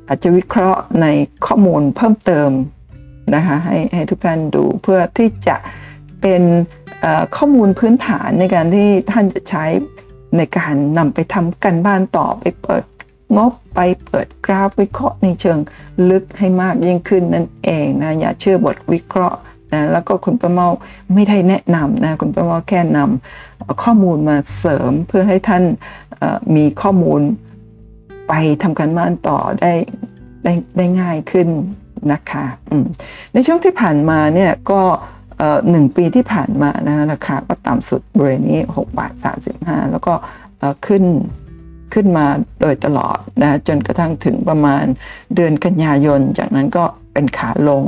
อาจจะวิเคราะห์ในข้อมูลเพิ่มเติมนะคะให้ให้ทุกท่านดูเพื่อที่จะเป็นข้อมูลพื้นฐานในการที่ท่านจะใช้ในการนำไปทำกันบ้านต่อไปเปิดงบไปเปิดกราฟวิเคราะห์ในเชิงลึกให้มากยิ่งขึ้นนั่นเองนะอย่าเชื่อบทวิเคราะห์ นะแล้วก็คุณประเมาไม่ได้แนะนำนะคุณประเมาแค่นำข้อมูลมาเสริมเพื่อให้ท่านมีข้อมูลไปทำการบ้านต่อได้ได้ได้ง่ายขึ้นนะคะในช่วงที่ผ่านมาเนี่ยก็หนึ่งปีที่ผ่านมานะราคาก็ต่ำสุดบริเวณนี้6บาท35 แล้วก็ขึ้นขึ้นมาโดยตลอดนะจนกระทั่งถึงประมาณเดือนกันยายน จากนั้นก็เป็นขาลง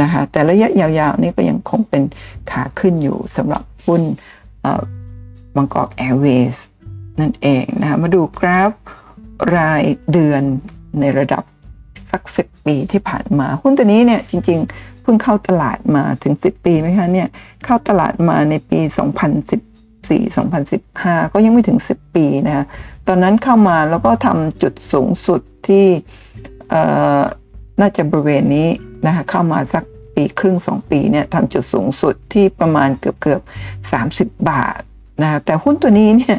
นะคะแต่ระยะยาวๆนี่ก็ยังคงเป็นขาขึ้นอยู่สำหรับหุ้นบางกอกแอร์เวย์สนั่นเองนะคะมาดูกราฟรายเดือนในระดับสักสิบปีที่ผ่านมา หุ้นตัวนี้เนี่ยจริงๆเพิ่งเข้าตลาดมาถึง 10 ปีไหมคะเนี่ยเข้าตลาดมาในปี 2014 2015 ก็ยังไม่ถึง 10 ปีนะะตอนนั้นเข้ามาแล้วก็ทำจุดสูงสุดที่ น่าจะบริเวณนี้นะคะเข้ามาสักปีครึ่งสองปีเนี่ยทำจุดสูงสุดที่ประมาณเกือบเกือบสามสิบบาทนะแต่หุ้นตัวนี้เนี่ย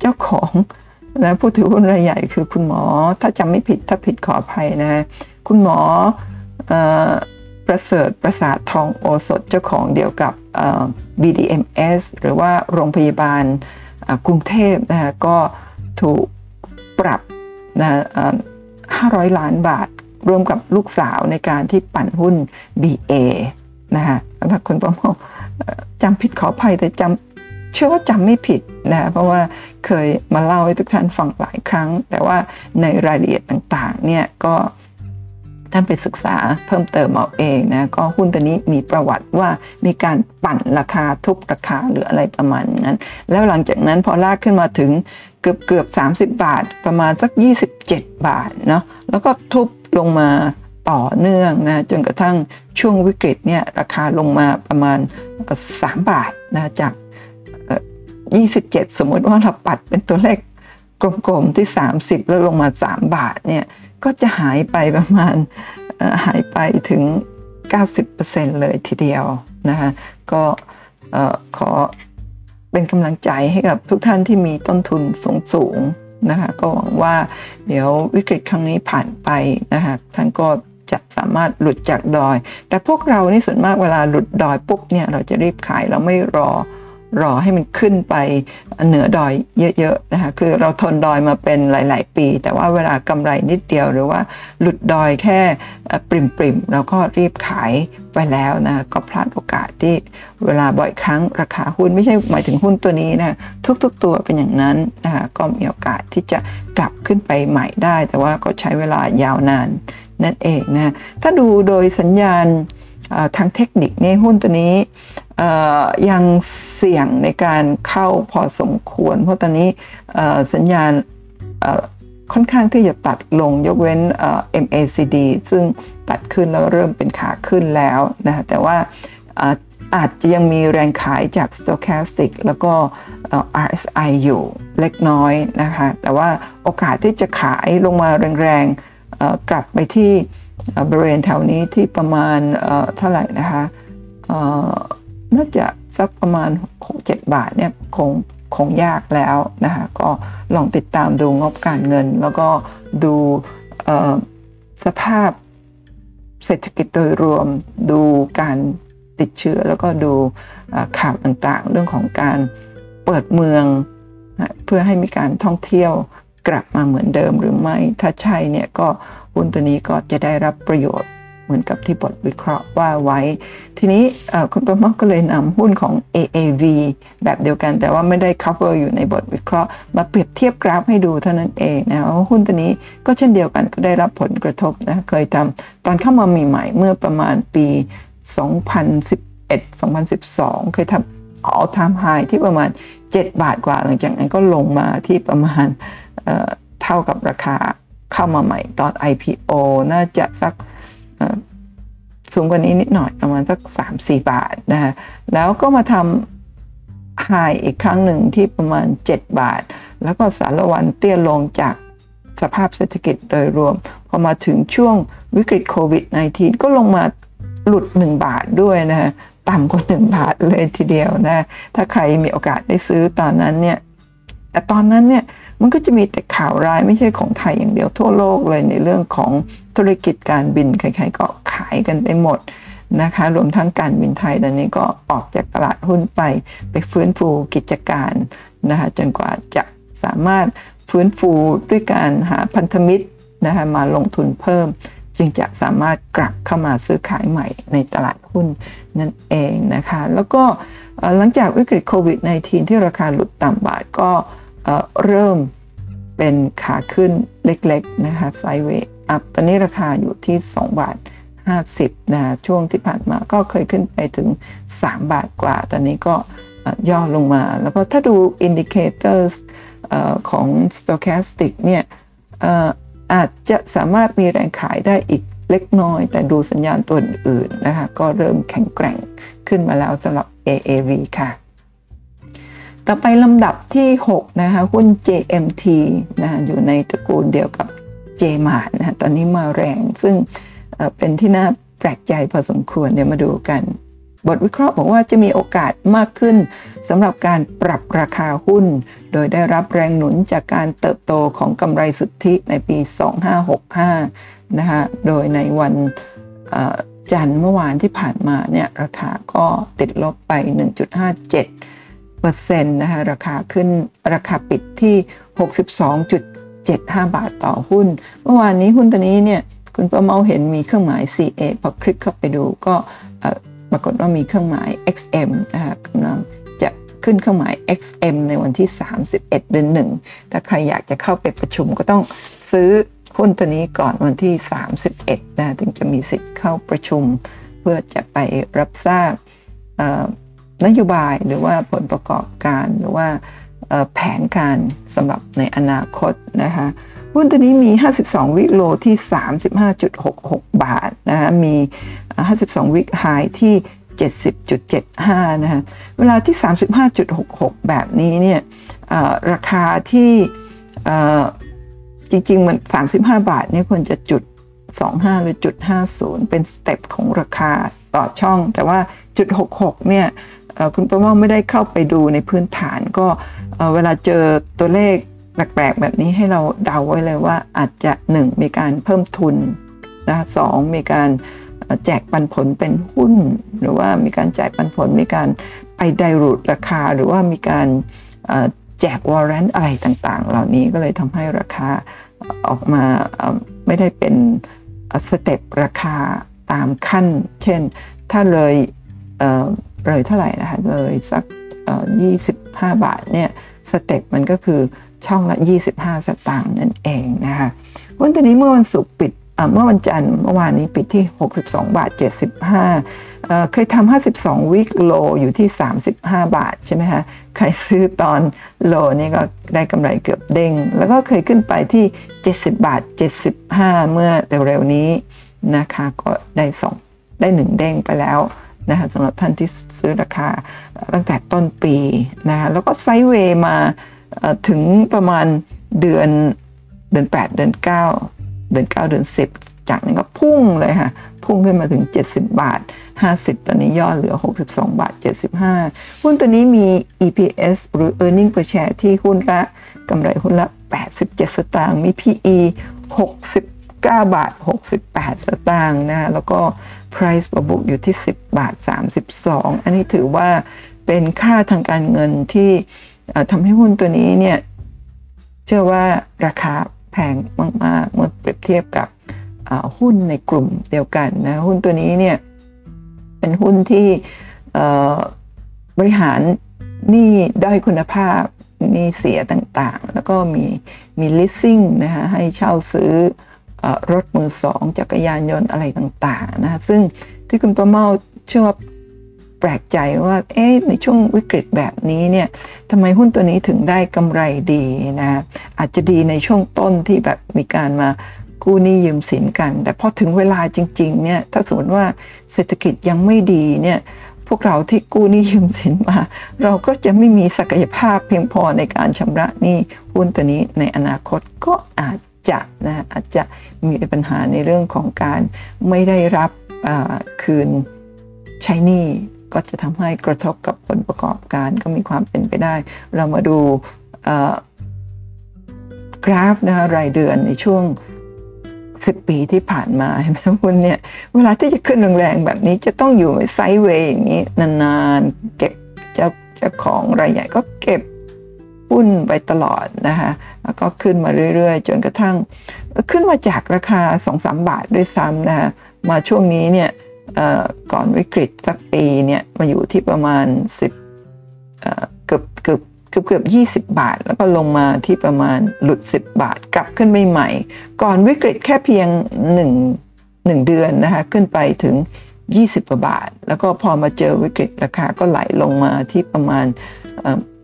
เจ้าของนะผู้ถือหุ้นรายใหญ่คือคุณหมอ ถ้าจำไม่ผิดถ้าผิดขออภัยนะคุณหมอประเสริฐประสาททองโอสถเจ้าของเดียวกับ BDMS หรือว่าโรงพยาบาลกรุงเทพนะก็ถูกปรับนะ500 ล้านบาท ร่วมกับลูกสาวในการที่ปั่นหุ้น BA นะคะถ้าคุณประมงจำผิดขออภัยแต่จำเชื่อว่าจำไม่ผิดนะเพราะว่าเคยมาเล่าให้ทุกท่านฟังหลายครั้ง แต่ว่าในรายละเอียดต่างๆเนี่ยก็ ท่านไปศึกษาเพิ่มเติมเอาเองนะก็หุ้นตัวนี้มีประวัติว่ามีการปั่นราคาทุบราคาหรืออะไรประมาณนั้น แล้วหลังจากนั้นพอลากขึ้นมาถึงเกือบเกือบ 30 บาท ประมาณสัก 27 บาทเนาะแล้วก็ทุบลงมาต่อเนื่องนะจนกระทั่งช่วงวิกฤตเนี่ยราคาลงมาประมาณ 3 บาทนะจาก 27 สมมติว่าเราปัดเป็นตัวเลขกลมๆที่ 30 แล้วลงมา 3 บาทเนี่ย ก็จะหายไปประมาณหายไปถึง 90%เลยทีเดียวนะคะก็ขอเป็นกำลังใจให้กับทุกท่านที่มีต้นทุนสูงสูงนะคะก็หวังว่าเดี๋ยววิกฤตครั้งนี้ผ่านไปนะคะท่านก็จะสามารถหลุดจากดอย แต่พวกเรานี่ส่วนมากเวลาหลุดดอยปุ๊บเนี่ยเราจะรีบขายเราไม่รอ รอให้มันขึ้นไปเหนือดอยเยอะๆนะคะคือเราทนดอยมาเป็นหลาย ๆ ปี แต่ว่าเวลากำไรนิดเดียวหรือว่าหลุดดอยแค่ปริมๆเราก็รีบขายไปแล้วนะก็พลาดโอกาสที่เวลาบ่อยครั้งราคาหุ้นไม่ใช่หมายถึงหุ้นตัวนี้นะทุกๆตัวเป็นอย่างนั้นนะคะก็มีโอกาสที่จะกลับขึ้นไปใหม่ได้ แต่ว่าก็ใช้เวลายาวนานนั่นเองนะถ้าดูโดยสัญญาณทางเทคนิคในหุ้นตัวนี้ ยังเสี่ยงในการเข้าพอสมควร เพราะตอนนี้สัญญาณค่อนข้างที่จะตัดลงยกเว้น MACD ซึ่งตัดขึ้นแล้วเริ่มเป็นขาขึ้นแล้วนะแต่ว่าอาจจะยังมีแรงขายจาก Stochastic แล้วก็ RSI อยู่เล็กน้อยนะคะ แต่ว่าโอกาสที่จะขายลงมาแรงๆกลับไปที่บริเวณแถวนี้ที่ประมาณเท่าไหร่นะคะ น่าจะสักประมาณ 6-7 บาทเนี่ยคงคงยากแล้วนะคะก็ลองติดตามดูงบการเงิน แล้วก็ดูสภาพเศรษฐกิจโดยรวมดูการติดเชื้อ แล้วก็ดูข่าวต่างๆ เรื่องของการเปิดเมืองเพื่อให้มีการท่องเที่ยวกลับมาเหมือนเดิมหรือไม่ ถ้าใช่เนี่ยก็หุ้นตัวนี้ก็จะได้รับประโยชน์ เหมือนกับที่บทวิเคราะห์ว่าไว้ ทีนี้คุณประมอก็เลยนำหุ้นของ AAV แบบเดียวกัน แต่ว่าไม่ได้ cover อยู่ในบทวิเคราะห์ มาเปรียบเทียบกราฟให้ดูเท่านั้นเองนะว่าหุ้นตัวนี้ก็เช่นเดียวกันก็ได้รับผลกระทบนะเคยทำตอนเข้ามาใหม่ๆเมื่อประมาณปี 2011 2012 เคยทำออทามไฮที่ประมาณ 7 บาทกว่า หลังจากนั้นก็ลงมาที่ประมาณเท่ากับราคาเข้ามาใหม่ตอน IPO น่าจะสัก สูงกว่านี้นิดหน่อยประมาณสักสามสี่บาทนะฮะแล้วก็มาทำไฮอีกครั้งหนึ่งที่ประมาณ 7 บาท แล้วก็สารวันเตี้ยลงจากสภาพเศรษฐกิจโดยรวม พอมาถึงช่วงวิกฤตโควิด -19 ก็ลงมาหลุด 1 บาทด้วยนะฮะต่ำกว่า 1 บาทเลยทีเดียวนะ ถ้าใครมีโอกาสได้ซื้อตอนนั้นเนี่ย แต่ตอนนั้นเนี่ย มันก็จะมีแต่ข่าวร้ายไม่ใช่ของไทยอย่างเดียวทั่วโลกเลยในเรื่องของธุรกิจการบินใครๆก็ขายกันไปหมดนะคะรวมทั้งการบินไทยตอนนี้ก็ออกจากตลาดหุ้นไปไปฟื้นฟูกิจการนะคะจนกว่าจะสามารถฟื้นฟูด้วยการหาพันธมิตรนะคะมาลงทุนเพิ่ม จึงจะสามารถกลับเข้ามาซื้อขายใหม่ในตลาดหุ้นนั่นเองนะคะแล้วก็หลังจากวิกฤตโควิด -19 ที่ราคาหลุดต่ำบาทก็ เริ่มเป็นขาขึ้นเล็กๆนะคะไซเวย์อัพตอนนี้ราคาอยู่ที่ 2 บาท 50นะช่วงที่ผ่านมาก็เคยขึ้นไปถึง 3 บาทกว่า ตอนนี้ก็ย่อลงมา แล้วก็ถ้าดู indicators ของ stochastic เนี่ยอาจจะสามารถมีแรงขายได้อีกเล็กน้อย แต่ดูสัญญาณตัวอื่นนะคะ ก็เริ่มแข็งแกร่งขึ้นมาแล้วสำหรับ AAV ค่ะ ต่อไปลำดับที่ 6 นะคะหุ้น JMT นะอยู่ในตระกูลเดียวกับ JMart นะตอนนี้มาแรง ซึ่งเป็นที่น่าแปลกใจพอสมควรเดี๋ยวมาดูกัน บทวิเคราะห์บอกว่าจะมีโอกาสมากขึ้นสำหรับการปรับราคาหุ้น โดยได้รับแรงหนุนจากการเติบโตของกำไรสุทธิในปี 2565 นะคะโดยในวันจันทร์เมื่อวานที่ผ่านมาเนี่ยราคาก็ติดลบไป 1.57 เปอร์เซ็นต์นะคะราคาขึ้นราคาปิดที่ 62.75 บาทต่อหุ้น เมื่อวานนี้หุ้นตัวนี้เนี่ยคุณประเมาเห็นมีเครื่องหมาย CA พอคลิกเข้าไปดูก็ปรากฏว่ามีเครื่องหมาย XM นะคะกำลังจะขึ้นเครื่องหมาย XM ในวันที่ 31 เดือน1ถ้าใครอยากจะเข้าไปประชุมก็ต้องซื้อหุ้นตัวนี้ก่อนวันที่ 31นะถึงจะมีสิทธิ์เข้าประชุม เพื่อจะไปรับทราบ นโยบายหรือว่าผลประกอบการหรือว่าแผนการสำหรับในอนาคตนะคะหุ้นตัวนี้มี 52 วิโลที่ 35.66 บาทนะคะมี 52 วิไฮที่ 70.75 นะคะเวลาที่ 35.66 แบบนี้เนี่ยราคาที่จริงๆ มัน 35 บาทนี่ควรจะจุด 25 หรือจุด 50 เป็น step ของราคาต่อช่อง แต่ว่าจุด 66 เนี่ย คุณประม่าไม่ได้เข้าไปดูในพื้นฐานก็เวลาเจอตัวเลขแปลกๆแบบนี้ให้เราเดาไว้เลยว่าอาจจะ 1 มีการเพิ่มทุนนะสองมีการแจกปันผลเป็นหุ้น หรือว่ามีการจ่ายปันผลมีการไป dilute ราคา หรือว่ามีการแจก warrant อะไรต่างๆ เหล่านี้ก็เลยทำให้ราคาออกมาไม่ได้เป็น step ราคาตามขั้น เช่นถ้าเลย เลยเท่าไหร่นะคะเลยสักเอ่อ25บาทเนี่ย step มันก็คือช่องละ 25 สตางค์นั่นเองนะคะหุ้นตัวนี้เมื่อวันศุกร์ปิดเมื่อวันจันทร์เมื่อวานนี้ปิดที่ 62 บาท 75เเคยทำ52 วิกโลอยู่ที่ 35 บาทใช่ไหมคะใครซื้อตอนโลนี่ก็ได้กำไรเกือบเด้ง แล้วก็เคยขึ้นไปที่ 70 บาท 75 เมื่อเร็วๆนี้นะคะก็ได้สองได้หนึ่งเด้งไปแล้ว นะคะสำหรับท่านที่ซื้อราคาตั้งแต่ต้นปีนะคะแล้วก็ไซด์เวย์มาถึงประมาณเดือนเดือน 8 เดือน 9 เดือน 9 เดือน 10 จากนั้นก็พุ่งเลยค่ะ พุ่งขึ้นมาถึง 70 บาท 50 ตอนนี้ย่อเหลือ 62 บาท 75 หุ้นตัวนี้มี EPS หรือ Earning per share ที่หุ้นละกำไรหุ้นละ 87 สตางค์มี PE 69 บาท 68 สตางค์นะแล้วก็ Price per book อยู่ที่ 10 บาท 32 อันนี้ถือว่าเป็นค่าทางการเงินที่ทำให้หุ้นตัวนี้เนี่ยเชื่อว่าราคาแพงมากๆเมื่อเปรียบเทียบกับหุ้นในกลุ่มเดียวกันนะหุ้นตัวนี้เนี่ยเป็นหุ้นที่บริหารหนี้ด้อยคุณภาพหนี้เสียต่างๆ แล้วก็มีมี leasing นะคะให้เช่าซื้อ รถมือสองจักรยานยนต์อะไรต่างๆนะคะซึ่งที่คุณประเมาเชื่อว่าแปลกใจว่าเอ๊ะในช่วงวิกฤตแบบนี้เนี่ยทำไมหุ้นตัวนี้ถึงได้กำไรดีนะอาจจะดีในช่วงต้นที่แบบมีการมากู้หนี้ยืมสินกัน แต่พอถึงเวลาจริงๆเนี่ยถ้าสมมติว่าเศรษฐกิจยังไม่ดีเนี่ยพวกเราที่กู้หนี้ยืมสินมา เราก็จะไม่มีศักยภาพเพียงพอในการชำระหนี้หุ้นตัวนี้ในอนาคตก็อาจจะนะอาจจะมีปัญหาในเรื่องของการไม่ได้รับคืนใช้หนี้ก็จะทำให้กระทบกับผลประกอบการก็มีความเป็นไปได้ เรามาดูกราฟนะคะรายเดือนในช่วง 10 ปีที่ผ่านมาเห็นไหมหุ้นเนี่ยเวลาที่จะขึ้นแรงๆแบบนี้จะต้องอยู่ไซด์เวย์อย่างนี้นานๆเก็บเจ้าเจ้าของรายใหญ่ก็เก็บ หุ้นไปตลอดนะคะแล้วก็ขึ้นมาเรื่อยๆ จนกระทั่งขึ้นมาจากราคา 2-3 บาทด้วยซ้ำนะคะมาช่วงนี้เนี่ยก่อนวิกฤตสักปีเนี่ยมาอยู่ที่ประมาณ 10เอ่อเกือบเกือบเกือบเกือบ20 บาท แล้วก็ลงมาที่ประมาณหลุด 10 บาท กลับขึ้นไปใหม่ ก่อนวิกฤตแค่เพียง 1 1 เดือนนะคะขึ้นไปถึง 20กว่าบาท แล้วก็พอมาเจอวิกฤตราคาก็ไหลลงมาที่ประมาณ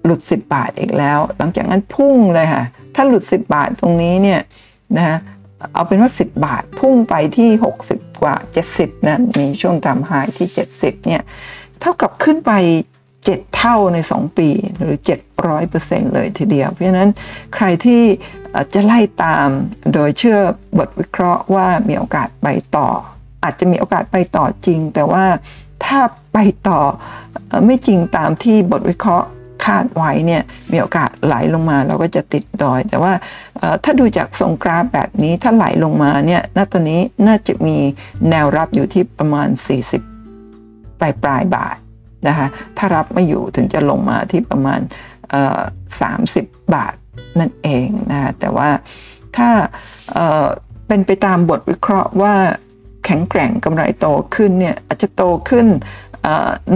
หลุด 10 บาทอีกแล้ว หลังจากนั้นพุ่งเลยค่ะ ถ้าหลุด 10 บาทตรงนี้เนี่ยนะเอาเป็นว่า 10 บาทพุ่งไปที่ 60 กว่า 70 นะ มีช่วงทำไฮที่ 70 เนี่ย เท่ากับขึ้นไป 7 เท่าใน 2 ปีหรือ 700%เลยทีเดียว เพราะฉะนั้นใครที่จะไล่ตามโดยเชื่อบทวิเคราะห์ว่ามีโอกาสไปต่อ อาจจะมีโอกาสไปต่อจริง แต่ว่าถ้าไปต่อไม่จริงตามที่บทวิเคราะห์ คาดไว้เนี่ยมีโอกาสไหลลงมาเราก็จะติดดอย แต่ว่าถ้าดูจากทรงกราฟแบบนี้ถ้าไหลลงมาเนี่ยณตอนนี้น่าจะมีแนวรับอยู่ที่ประมาณ 40 ปลายปลายบาทนะคะถ้ารับไม่อยู่ถึงจะลงมาที่ประมาณ 30 บาทนั่นเองนะคะแต่ว่าถ้าเป็นไปตามบทวิเคราะห์ว่าแข็งแกร่งกำไรโตขึ้นเนี่ยอาจจะโตขึ้น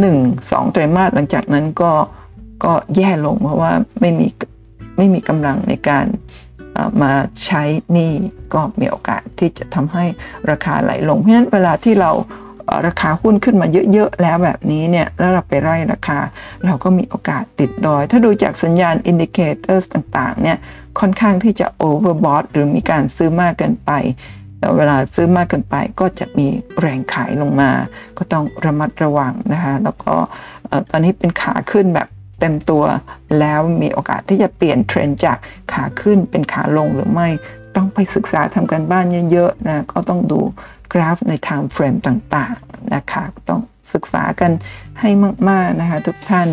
หนึ่งสองไตรมาสหลังจากนั้นก็ ก็แย่ลงเพราะว่าไม่มีไม่มีกำลังในการมาใช้หนี้ก็มีโอกาสที่จะทำให้ราคาไหลลง เพราะฉะนั้นเวลาที่เราราคาหุ้นขึ้นมาเยอะๆแล้วแบบนี้เนี่ยแล้วเราไปไล่ราคา เราก็มีโอกาสติดดอย ถ้าดูจากสัญญาณ indicator ต่างๆเนี่ยค่อนข้างที่จะ overbought หรือมีการซื้อมากเกินไป แต่เวลาซื้อมากเกินไปก็จะมีแรงขายลงมา ก็ต้องระมัดระวังนะคะแล้วก็ตอนนี้เป็นขาขึ้นแบบ เต็มตัว แล้วมีโอกาสที่จะเปลี่ยนเทรนด์จากขาขึ้นเป็นขาลงหรือไม่ต้องไปศึกษาทำการบ้านเยอะๆนะก็ต้องดูกราฟใน time frame ต่างๆนะคะต้องศึกษากันให้มากๆนะคะทุกท่าน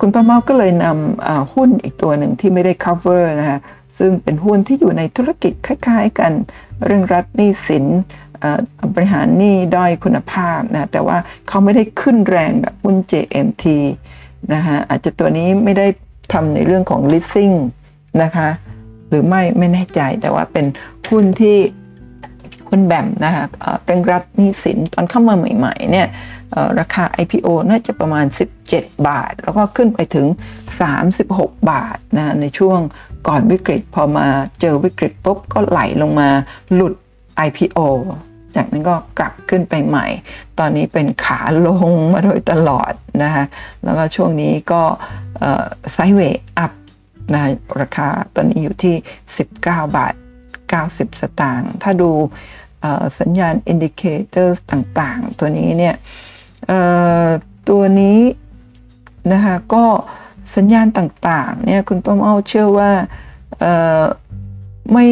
คุณประเมาก็เลยนำหุ้นอีกตัวหนึ่งที่ไม่ได้ cover นะคะซึ่งเป็นหุ้นที่อยู่ในธุรกิจคล้ายๆกันเรื่องรัฐหนี้สินบริหารหนี้ด้อยคุณภาพนะแต่ว่าเขาไม่ได้ขึ้นแรงแบบหุ้น JMT นะคะอาจจะตัวนี้ไม่ได้ทำในเรื่องของ leasing นะคะหรือไม่ไม่แน่ใจแต่ว่าเป็นหุ้นที่คุณแบมนะคะเร่งรัดหนี้สินตอนเข้ามาใหม่ๆเนี่ยราคา IPO น่าจะประมาณ 17 บาท แล้วก็ขึ้นไปถึง 36 บาทนะในช่วงก่อนวิกฤต พอมาเจอวิกฤตปุ๊บก็ไหลลงมาหลุด IPO จากนั้นก็กลับขึ้นไปใหม่ ตอนนี้เป็นขาลงมาโดยตลอดนะคะแล้วก็ช่วงนี้ก็ไซเวย์อัพนะราคาตอนนี้อยู่ที่ 19 บาท 90 สตางค์ถ้าดูสัญญาณ indicator ต่างๆ ตัวนี้เนี่ยตัวนี้นะคะก็สัญญาณต่างๆเนี่ยคุณป้อมเอาเชื่อว่าไม่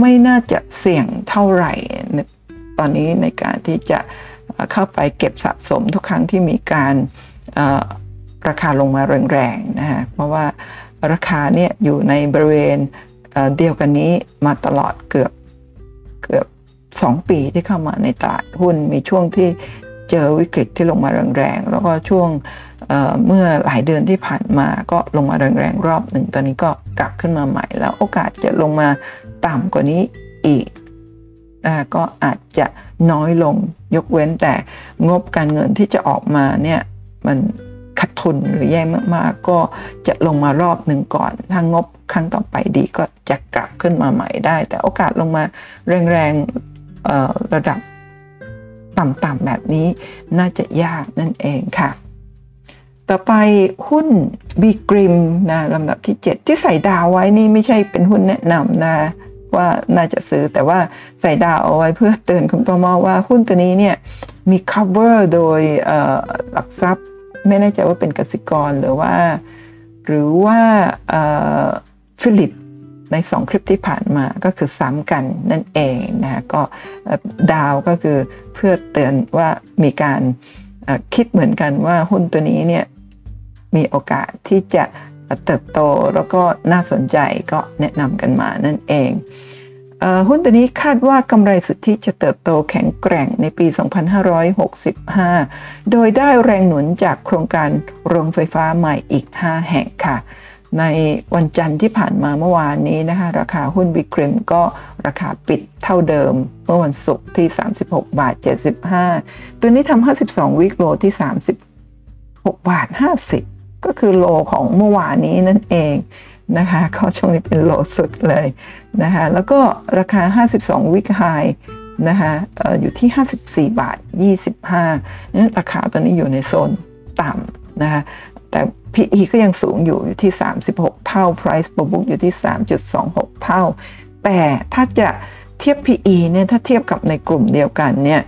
ไม่น่าจะเสี่ยงเท่าไหร่ ตอนนี้ในการที่จะเข้าไปเก็บสะสมทุกครั้งที่มีการราคาลงมาแรงๆนะฮะเพราะว่าราคาเนี่ยอยู่ในบริเวณเดียวกันนี้มาตลอดเกือบเกือบสองปีที่เข้ามาในตลาดหุ้นมีช่วงที่เจอวิกฤตที่ลงมาแรงๆ แล้วก็ช่วงเเมื่อหลายเดือนที่ผ่านมาก็ลงมาแรงๆ รอบหนึ่ง ตอนนี้ก็กลับขึ้นมาใหม่ แล้วโอกาสจะลงมา ต่ำกว่านี้อีกก็อาจจะน้อยลงยกเว้นแต่งบการเงินที่จะออกมาเนี่ยมันขาดทุนหรือแย่มากๆ ก็จะลงมารอบหนึ่งก่อน ถ้างบครั้งต่อไปดีก็จะกลับขึ้นมาใหม่ได้ แต่โอกาสลงมาแรงๆระดับต่ำๆแบบนี้น่าจะยากนั่นเองค่ะ ต่อไปหุ้นบีกริมนะลำดับที่ 7 ที่ใส่ดาวไว้นี่ไม่ใช่เป็นหุ้นแนะนำนะ ว่าน่าจะซื้อแต่ว่าใส่ดาวเอาไว้เพื่อเตือนคุณประมอว่าหุ้นตัวนี้เนี่ยมี cover โดยหลักทรัพย์ ไม่แน่ใจว่าเป็นกสิกรหรือว่า หรือว่าฟิลิปในสองคลิปที่ผ่านมาก็คือซ้ำกันนั่นเองนะก็ดาวก็คือเพื่อเตือนว่ามีการคิดเหมือนกันว่าหุ้นตัวนี้เนี่ยมีโอกาสที่จะ เติบโตแล้วก็น่าสนใจก็แนะนำกันมานั่นเองหุ้นตัวนี้คาดว่ากำไรสุทธิจะเติบโตแข็งแกร่งในปี 2565 โดยได้แรงหนุนจากโครงการโรงไฟฟ้าใหม่อีก 5 แห่งค่ะ ในวันจันทร์ที่ผ่านมาเมื่อวานนี้นะคะ ราคาหุ้นบิคริมก็ราคาปิดเท่าเดิม เมื่อวันศุกร์ที่ 36 บาท 75 ตัวนี้ทำ52 วิกโลที่ 36 บาท 50 ก็คือโลของเมื่อวานนี้นั่นเองนะคะก็ช่วงนี้เป็นโลสุดเลยนะคะแล้วก็ราคา 52 วิกไฮนะคะอยู่ที่ 54 บาท 25นั้นราคาตอนนี้อยู่ในโซนต่ำนะคะแต่ PE ก็ยังสูงอยู่อยู่ที่ 36 เท่า Price per book อยู่ที่ 3.26 เท่า แต่ถ้าจะเทียบ PE เนี่ยถ้าเทียบกับในกลุ่มเดียวกันเนี่ย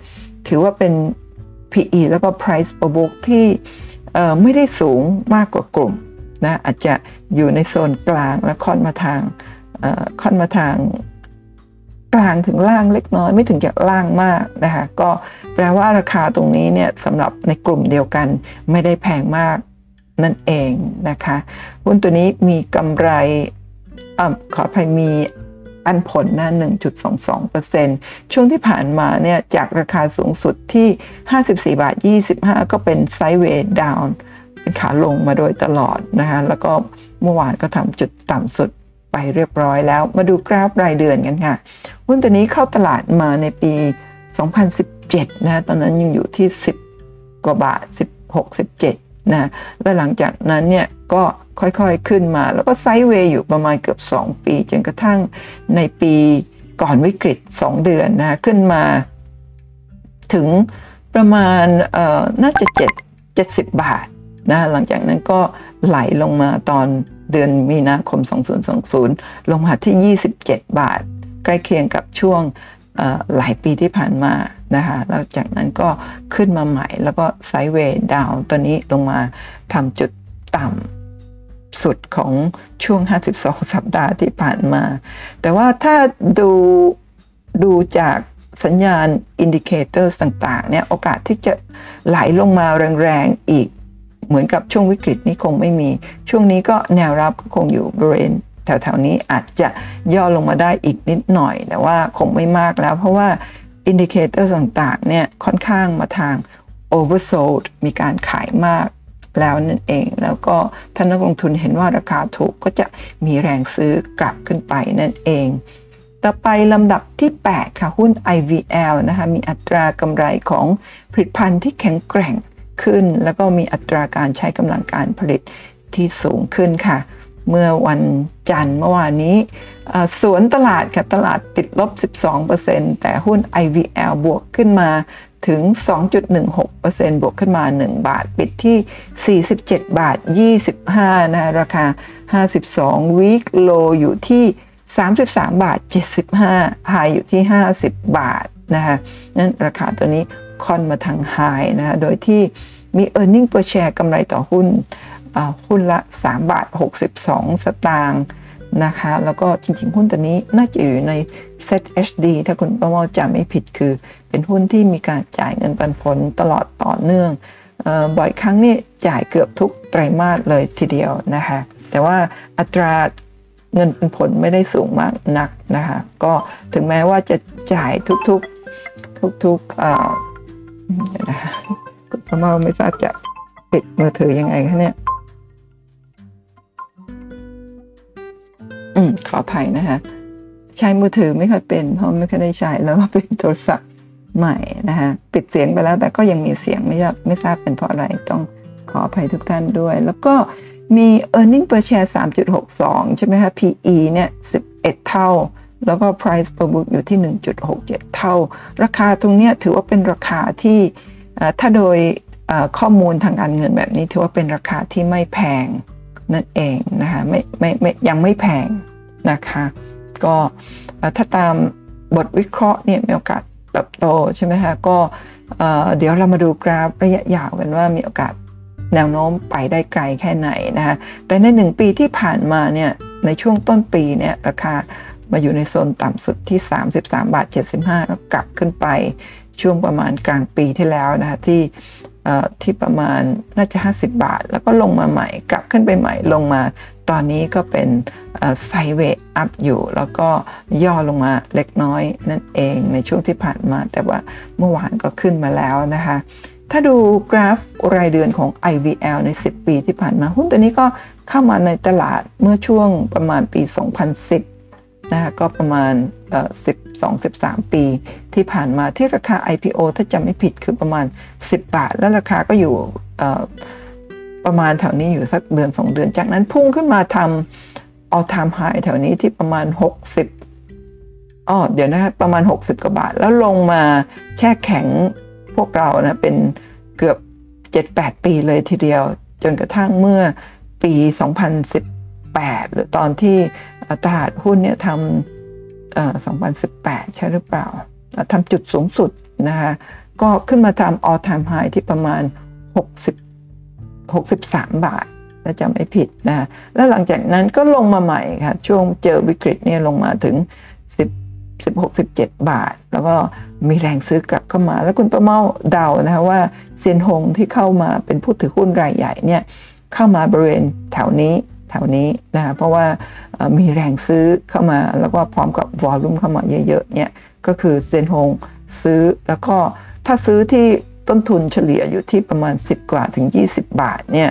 ถือว่าเป็น PE แล้วก็ Price per book ที่ ไม่ได้สูงมากกว่ากลุ่มนะอาจจะอยู่ในโซนกลางและค่อนมาทางค่อนมาทางกลางถึงล่างเล็กน้อยไม่ถึงจะล่างมากนะคะก็แปลว่าราคาตรงนี้เนี่ยสำหรับในกลุ่มเดียวกันไม่ได้แพงมากนั่นเองนะคะหุ้นตัวนี้มีกำไรอขออภัยมี อันผลนะ1.22%ช่วงที่ผ่านมาเนี่ยจากราคาสูงสุดที่ 54 บาท 25 ก็เป็นไซด์เวย์ดาวน์เป็นขาลงมาโดยตลอดนะคะแล้วก็เมื่อวานก็ทำจุดต่ำสุดไปเรียบร้อยแล้ว มาดูกราฟรายเดือนกันค่ะหุ้นตัวนี้เข้าตลาดมาในปี 2017 นะตอนนั้นยังอยู่ที่ 10 กว่าบาท 16 17 นะและหลังจากนั้นเนี่ยก็ค่อยๆขึ้นมา แล้วก็ไซด์เวย์อยู่ประมาณเกือบ 2 ปีจนกระทั่งในปีก่อนวิกฤต 2 เดือนนะขึ้นมา ถึงประมาณเอ่อน่าจะ 7 70 บาทนะหลังจากนั้นก็ไหลลงมาตอนเดือนมีนาคม 2020 ลงมาที่ 27 บาท ใกล้เคียงกับช่วง หลายปีที่ผ่านมานะคะแล้วจากนั้นก็ขึ้นมาใหม่ แล้วก็ sideway down ตอนนี้ลงมาทำจุดต่ำสุดของช่วง 52 สัปดาห์ที่ผ่านมา แต่ว่าถ้าดูดูจากสัญญาณ indicator ต่างๆเนี่ยโอกาสที่จะไหลลงมาแรงๆอีกเหมือนกับช่วงวิกฤตนี้คงไม่มี ช่วงนี้ก็แนวรับก็คงอยู่บริเวณ แถวๆนี้อาจจะย่อลงมาได้อีกนิดหน่อย แต่ว่าคงไม่มากแล้ว เพราะว่าindicator ต่างๆเนี่ยค่อนข้างมาทาง oversold มีการขายมากแล้วนั่นเอง แล้วก็ท่านนักลงทุนเห็นว่าราคาถูกก็จะมีแรงซื้อกลับขึ้นไปนั่นเอง ต่อไปลำดับที่ 8 ค่ะหุ้น IVL นะคะมีอัตรากำไรของผลิตภัณฑ์ที่แข็งแกร่งขึ้น แล้วก็มีอัตราการใช้กำลังการผลิตที่สูงขึ้นค่ะ เมื่อวันจันทร์เมื่อวานนี้สวนตลาดค่ะตลาดติดลบ 12%แต่หุ้น IVL บวกขึ้นมาถึง 2.16%บวกขึ้นมา 1 บาท ปิดที่ 47 บาท 25 นะราคา 52วีคโลอยู่ที่ 33 บาท 75ไฮอยู่ที่ 50 บาทนะคะนั้นราคาตัวนี้ค่อนมาทางไฮนะคะโดยที่มี e a r n i n g per share กำไรต่อหุ้น หุ้นละ 3 บาท 62 สตางค์นะคะ แล้วก็จริงๆ หุ้นตัวนี้น่าจะอยู่ใน Set HD ถ้าคุณประมอจำไม่ผิดคือ เป็นหุ้นที่มีการจ่ายเงินปันผลตลอดต่อเนื่องอบ่อยครั้งนี่จ่ายเกือบทุกไตรมาสเลยทีเดียวนะคะ แต่ว่าอัตราเงินปันผลไม่ได้สูงมากนักนะคะ ก็ถึงแม้ว่าจะจ่ายทุกๆทุกๆเอ่อเดี๋ยวนะคะคุณประมาไม่ทราบจะปิดมือถือยังไงคะเนี่ย อืมขออภัยนะคะ ใช้มือถือไม่ค่อยเป็น เพราะไม่ค่อยได้ใช้แล้วก็เป็นโทรศัพท์ใหม่นะคะปิดเสียงไปแล้วแต่ก็ยังมีเสียงไม่ไม่ทราบเป็นเพราะอะไรต้องขออภัยทุกท่านด้วย แล้วก็มี e a r n i n g per share 3.62 ใช่ไหมคะ PE เนี่ย 11 เท่า แล้วก็ price per book อยู่ที่ 1.67 เท่า ราคาตรงนี้ถือว่าเป็นราคาที่ถ้าโดยข้อมูลทางการเงินแบบนี้ถือว่าเป็นราคาที่ไม่แพง นั่นเองนะคะไม่ไม่ไม่ยังไม่แพงนะคะก็ถ้าตามบทวิเคราะห์เนี่ยมีโอกาสเติบโตใช่ไหมคะก็เดี๋ยวเรามาดูกราฟระยะยาวกันว่ามีโอกาสแนวโน้มไปได้ไกลแค่ไหนนะคะแต่ในหนึ่งปีที่ผ่านมาเนี่ยในช่วงต้นปีเนี่ยราคามาอยู่ในโซนต่ำสุดที่ 33 บาท 75 แล้วกลับขึ้นไปช่วงประมาณกลางปีที่แล้วนะคะที่ ที่ประมาณน่าจะ 50 บาท แล้วก็ลงมาใหม่ กลับขึ้นไปใหม่ลงมา ตอนนี้ก็เป็นไซเวอัพอยู่ แล้วก็ย่อลงมาเล็กน้อยนั่นเองในช่วงที่ผ่านมา แต่ว่าเมื่อวานก็ขึ้นมาแล้วนะคะ ถ้าดูกราฟรายเดือนของ IVL ใน 10 ปีที่ผ่านมา หุ้นตัวนี้ก็เข้ามาในตลาดเมื่อช่วงประมาณปี 2010 นะคะก็ประมาณ 12-13 ปีที่ผ่านมาที่ราคา IPO ถ้าจำไม่ผิดคือประมาณ 10 บาท แล้วราคาก็อยู่ประมาณแถวนี้อยู่สักเดือน 2 เดือน จากนั้นพุ่งขึ้นมาทำ all time high แถวนี้ที่ประมาณ 60อ๋อเดี๋ยวนะประมาณ 60 กว่าบาท แล้วลงมาแช่แข็งพวกเรานะเป็นเกือบ 7-8 ปีเลยทีเดียว จนกระทั่งเมื่อปี 2018 หรือตอนที่ ตลาดหุ้นเนี่ยทำ2018 ใช่หรือเปล่าทำจุดสูงสุดนะคะก็ขึ้นมาทำ all time high ที่ประมาณ 60 63 บาทถ้าจำไม่ผิดนะแล้วหลังจากนั้นก็ลงมาใหม่ค่ะ ช่วงเจอวิกฤตเนี่ยลงมาถึง 10 16 17 บาท แล้วก็มีแรงซื้อกลับเข้ามา แล้วคุณประเมาเดานะคะว่าเซียนหงที่เข้ามาเป็นผู้ถือหุ้นรายใหญ่เนี่ยเข้ามาบริเวณแถวนี้ แถวนี้นะเพราะว่ามีแรงซื้อเข้ามาแล้วก็พร้อมกับวอลลุ่มเข้ามาเยอะๆเนี่ยก็คือเซนฮงซื้อแล้วก็ถ้าซื้อที่ต้นทุนเฉลี่ยอยู่ที่ประมาณ 10 กว่าถึง 20 บาทเนี่ย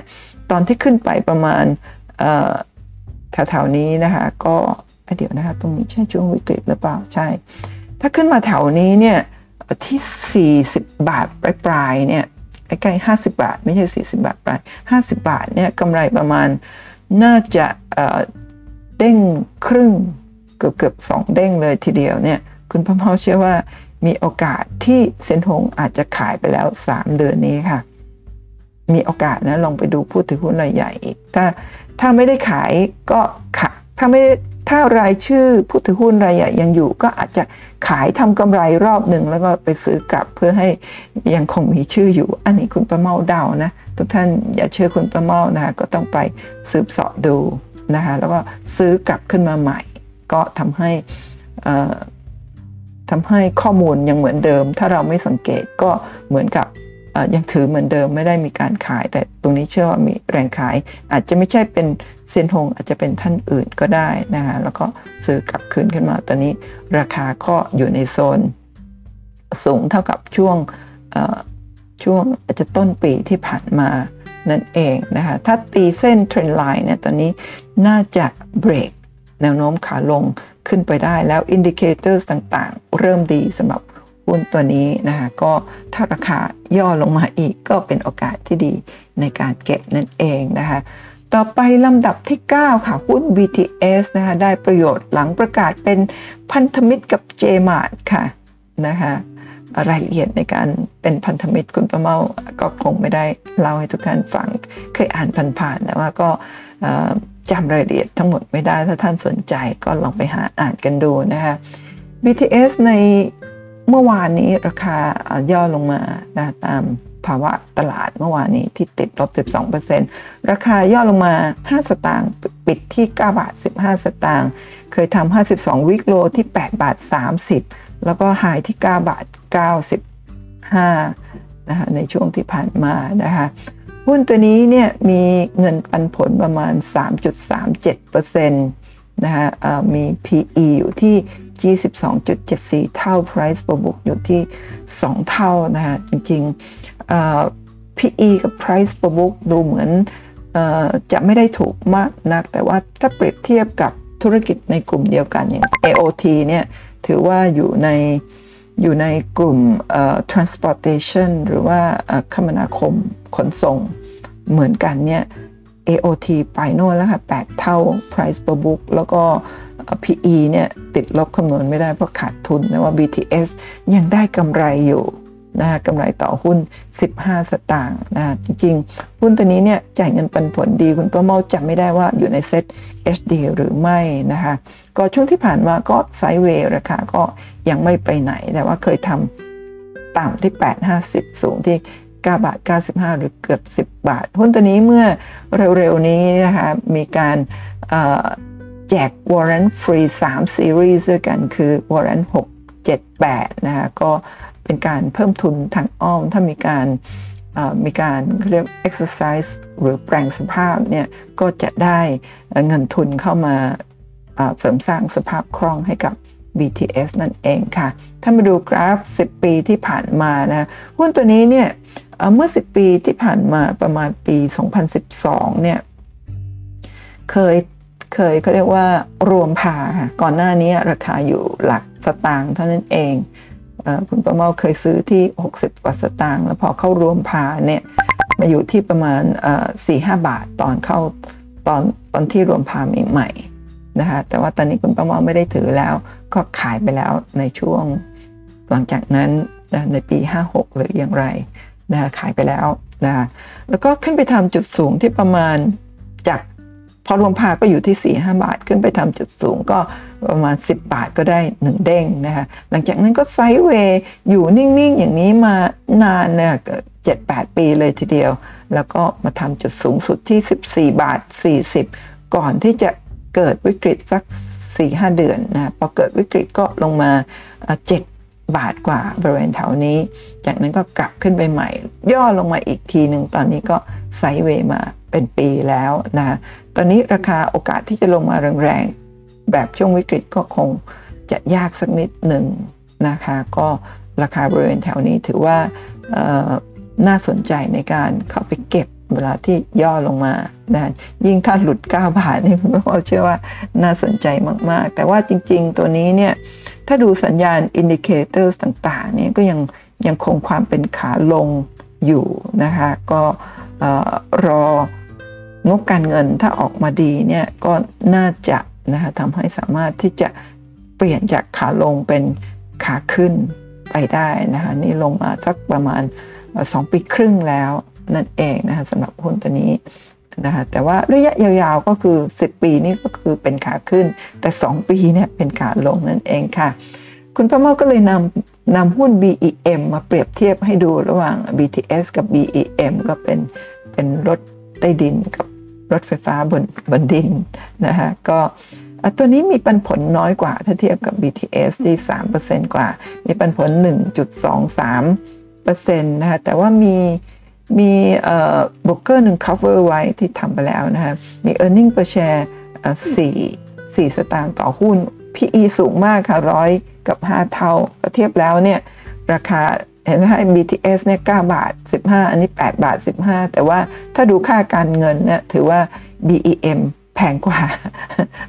ตอนที่ขึ้นไปประมาณแถวๆนี้นะคะก็เดี๋ยวนะคะตรงนี้ใช่ช่วงวิกฤตหรือเปล่าใช่ ถ้าขึ้นมาแถวนี้เนี่ยที่ 40 บาทปลายๆเนี่ยใกล้ๆ50 บาท ไม่ใช่ 40 บาทปลาย 50 บาทเนี่ยกำไรประมาณ น่าจะเด้งครึ่งเกือบเกือบสองเด้งเลยทีเดียวเนี่ยคุณพ่อพ่เชื่อว่ามีโอกาสที่เซนทงอาจจะขายไปแล้ว 3 เดือนนี้ค่ะ มีโอกาสนะลองไปดูผู้ถือหุ้นรายใหญ่อีกถ้าถ้าไม่ได้ขายก็ขายถ้าไม่ ถ้ารายชื่อผู้ถือหุ้นรายใหญ่ยังอยู่ก็อาจจะขายทำกำไรรอบหนึ่งแล้วก็ไปซื้อกลับเพื่อให้ยังคงมีชื่ออยู่ อันนี้คุณประเมาเดานะ ทุกท่านอย่าเชื่อคุณประเมานะคะก็ต้องไปสืบสอบดูนะคะแล้วก็ซื้อกลับขึ้นมาใหม่ ก็ทำให้ทำให้ข้อมูลยังเหมือนเดิม ถ้าเราไม่สังเกตก็เหมือนกับ ยังถือเหมือนเดิมไม่ได้มีการขาย แต่ตรงนี้เชื่อว่ามีแรงขาย อาจจะไม่ใช่เป็นเซียนหงอาจจะเป็นท่านอื่นก็ได้นะคะแล้วก็ซื้อกลับคืนขึ้นมาตอนนี้ราคาก็อยู่ในโซนสูงเท่ากับช่วงช่วงอาจจะต้นปีที่ผ่านมานั่นเองนะคะถ้าตีเส้น trend line เนี่ยตอนนี้น่าจะเบรกแนวโน้มขาลงขึ้นไปได้แล้ว indicator ต่างๆ เริ่มดีสำหรับ หุ้นตัวนี้นะคะก็ถ้าราคาย่อลงมาอีกก็เป็นโอกาสที่ดีในการเก็บนั่นเองนะคะต่อไปลำดับที่ 9 ค่ะ หุ้น BTS นะคะได้ประโยชน์หลังประกาศเป็นพันธมิตรกับ JMart ค่ะนะคะรายละเอียดในการเป็นพันธมิตรคุณประเมาก็คงไม่ได้เล่าให้ทุกท่านฟังเคยอ่านผ่านๆแต่ว่าก็จำรายละเอียดทั้งหมดไม่ได้ถ้าท่านสนใจก็ลองไปหาอ่านกันดูนะคะ BTS ใน เมื่อวานนี้ราคาย่อลงมานะตามภาวะตลาดเมื่อวานนี้ที่ติดลบ 12%ราคาย่อลงมา 5 สตางค์ปิดที่ 9 บาท 15 สตางค์เคยทำ 52 วิกโลที่ 8 บาท 30 แล้วก็ไฮที่ 9 บาท 95 นะคะในช่วงที่ผ่านมานะคะหุ้นตัวนี้เนี่ยมีเงินปันผลประมาณ 3.37%นะคะมี PE อยู่ที่ 22.74 เท่า price per book อยู่ที่ 2 เท่านะคะจริงๆ PE กับ price per book ดูเหมือนจะไม่ได้ถูกมากนัก แต่ว่าถ้าเปรียบเทียบกับธุรกิจในกลุ่มเดียวกันอย่าง AOT เนี่ย ถือว่าอยู่ในอยู่ในกลุ่ม transportation หรือว่าคมนาคมขนส่งเหมือนกันเนี่ย AOT ไปโน่นแล้วค่ะ 8 เท่า price per book แล้วก็ PE เนี่ยติดลบคำนวณไม่ได้เพราะขาดทุนนะว่า BTS ยังได้กำไรอยู่นะกำไรต่อหุ้น 15 สตางค์นะจริง ๆ หุ้นตัวนี้เนี่ยจ่ายเงินปันผลดี คุณประเมาจำไม่ได้ว่าอยู่ในเซ็ต HD หรือไม่นะคะก็ช่วงที่ผ่านมาก็ไซด์เวย์ราคาก็ยังไม่ไปไหน แต่ว่าเคยทำต่ำที่ 850 สูงที่9บาท 95 หรือเกือบ 10 บาท หุ้นตัวนี้เมื่อเร็วๆนี้นะคะมีการ แจกวอร์เรนฟรี3ซีรีส์ด้วยกันคือวอร์เรน6 7 8นะคะก็เป็นการเพิ่มทุนทางอ้อม ถ้ามีการมีการเรียก exercise หรือแปลงสภาพเนี่ยก็จะได้เงินทุนเข้ามาเสริมสร้างสภาพคล่องให้กับ BTS นั่นเองค่ะ ถ้ามาดูกราฟ 10 ปีที่ผ่านมานะหุ้นตัวนี้เนี่ยเมื่อ 10 ปีที่ผ่านมาประมาณปี 2012 เนี่ยเคย เคยเขาเรียกว่ารวมพาค่ะก่อนหน้านี้ราคาอยู่หลักสตางค์เท่านั้นเองคุณประเมาเคยซื้อที่ 60 กว่าสตางค์แล้วพอเข้ารวมพาเนี่ยมาอยู่ที่ประมาณสี่ห้าบาทตอนเข้าตอนตอนที่รวมพาใหม่ๆนะคะแต่ว่าตอนนี้คุณประเมาไม่ได้ถือแล้ว ก็ขายไปแล้วในช่วงหลังจากนั้นในปี 56 หรืออย่างไรนะขายไปแล้วนะแล้วก็ขึ้นไปทำจุดสูงที่ประมาณจาก พอรวมพาก็อยู่ที่ 4 5 บาท ขึ้นไปทำจุดสูงก็ประมาณ 10 บาทก็ได้ 1 เด้งนะคะหลังจากนั้นก็ไซด์เวย์อยู่นิ่ง ๆ อย่างนี้มานานเนี่ยเจ็ดแปดปีเลยทีเดียว แล้วก็มาทำจุดสูงสุดที่ 14 บาท 40 ก่อนที่จะเกิดวิกฤตสัก 4-5 เดือนนะพอเกิดวิกฤตก็ลงมา 7บาทกว่าบริเวณแถวนี้ จากนั้นก็กลับขึ้นไปใหม่ ย่อลงมาอีกทีหนึ่งตอนนี้ก็ไซด์เวย์มา เป็นปีแล้วนะตอนนี้ราคาโอกาสที่จะลงมาแรงๆ แบบช่วงวิกฤตก็คงจะยากสักนิดหนึ่งนะคะ ก็ราคาบริเวณแถวนี้ถือว่าน่าสนใจในการเข้าไปเก็บเวลาที่ย่อลงมานะยิ่งถ้าหลุด 9 บาทนี่คุณพ่อเชื่อว่าน่าสนใจมาก ๆ แต่ว่าจริง ๆ ตัวนี้เนี่ย ถ้าดูสัญญาณ indicator ต่าง ๆ เนี่ยก็ยังยังคงความเป็นขาลงอยู่นะคะ ก็รอ งบการเงินถ้าออกมาดีเนี่ยก็น่าจะนะคะทำให้สามารถที่จะเปลี่ยนจากขาลงเป็นขาขึ้นไปได้นะคะนี่ลงมาสักประมาณ 2 ปีครึ่งแล้วนั่นเองนะคะสำหรับหุ้นตัวนี้นะคะแต่ว่าระยะยาวๆก็คือ 10 ปีนี่ก็คือเป็นขาขึ้น แต่ 2 ปีเนี่ยเป็นขาลงนั่นเองค่ะ คุณประเมาก็เลยนำนำหุ้น BEM มาเปรียบเทียบให้ดูระหว่าง BTS กับ BEM ก็เป็นเป็นรถ ใต้ดินกับรถไฟฟ้าบนบนดินนะคะก็ตัวนี้มีปันผลน้อยกว่าถ้าเทียบกับ BTS ที่ 3%กว่า มีปันผล 1.23%นะคะแต่ว่ามีมีบล็อกเกอร์หนึ่ง cover ไว้ที่ทำไปแล้วนะคะมี e a r n i n g per share สี่สี่สตางค์ต่อหุ้น PE สูงมากค่ะร้อยกับ 5 เท่าเทียบแล้วเนี่ยราคา เห็นไหม BTS เนี่ย9บาท 15 อันนี้ 8 บาท 15 แต่ว่าถ้าดูค่าการเงินเนี่ยถือว่า BEM แพงกว่า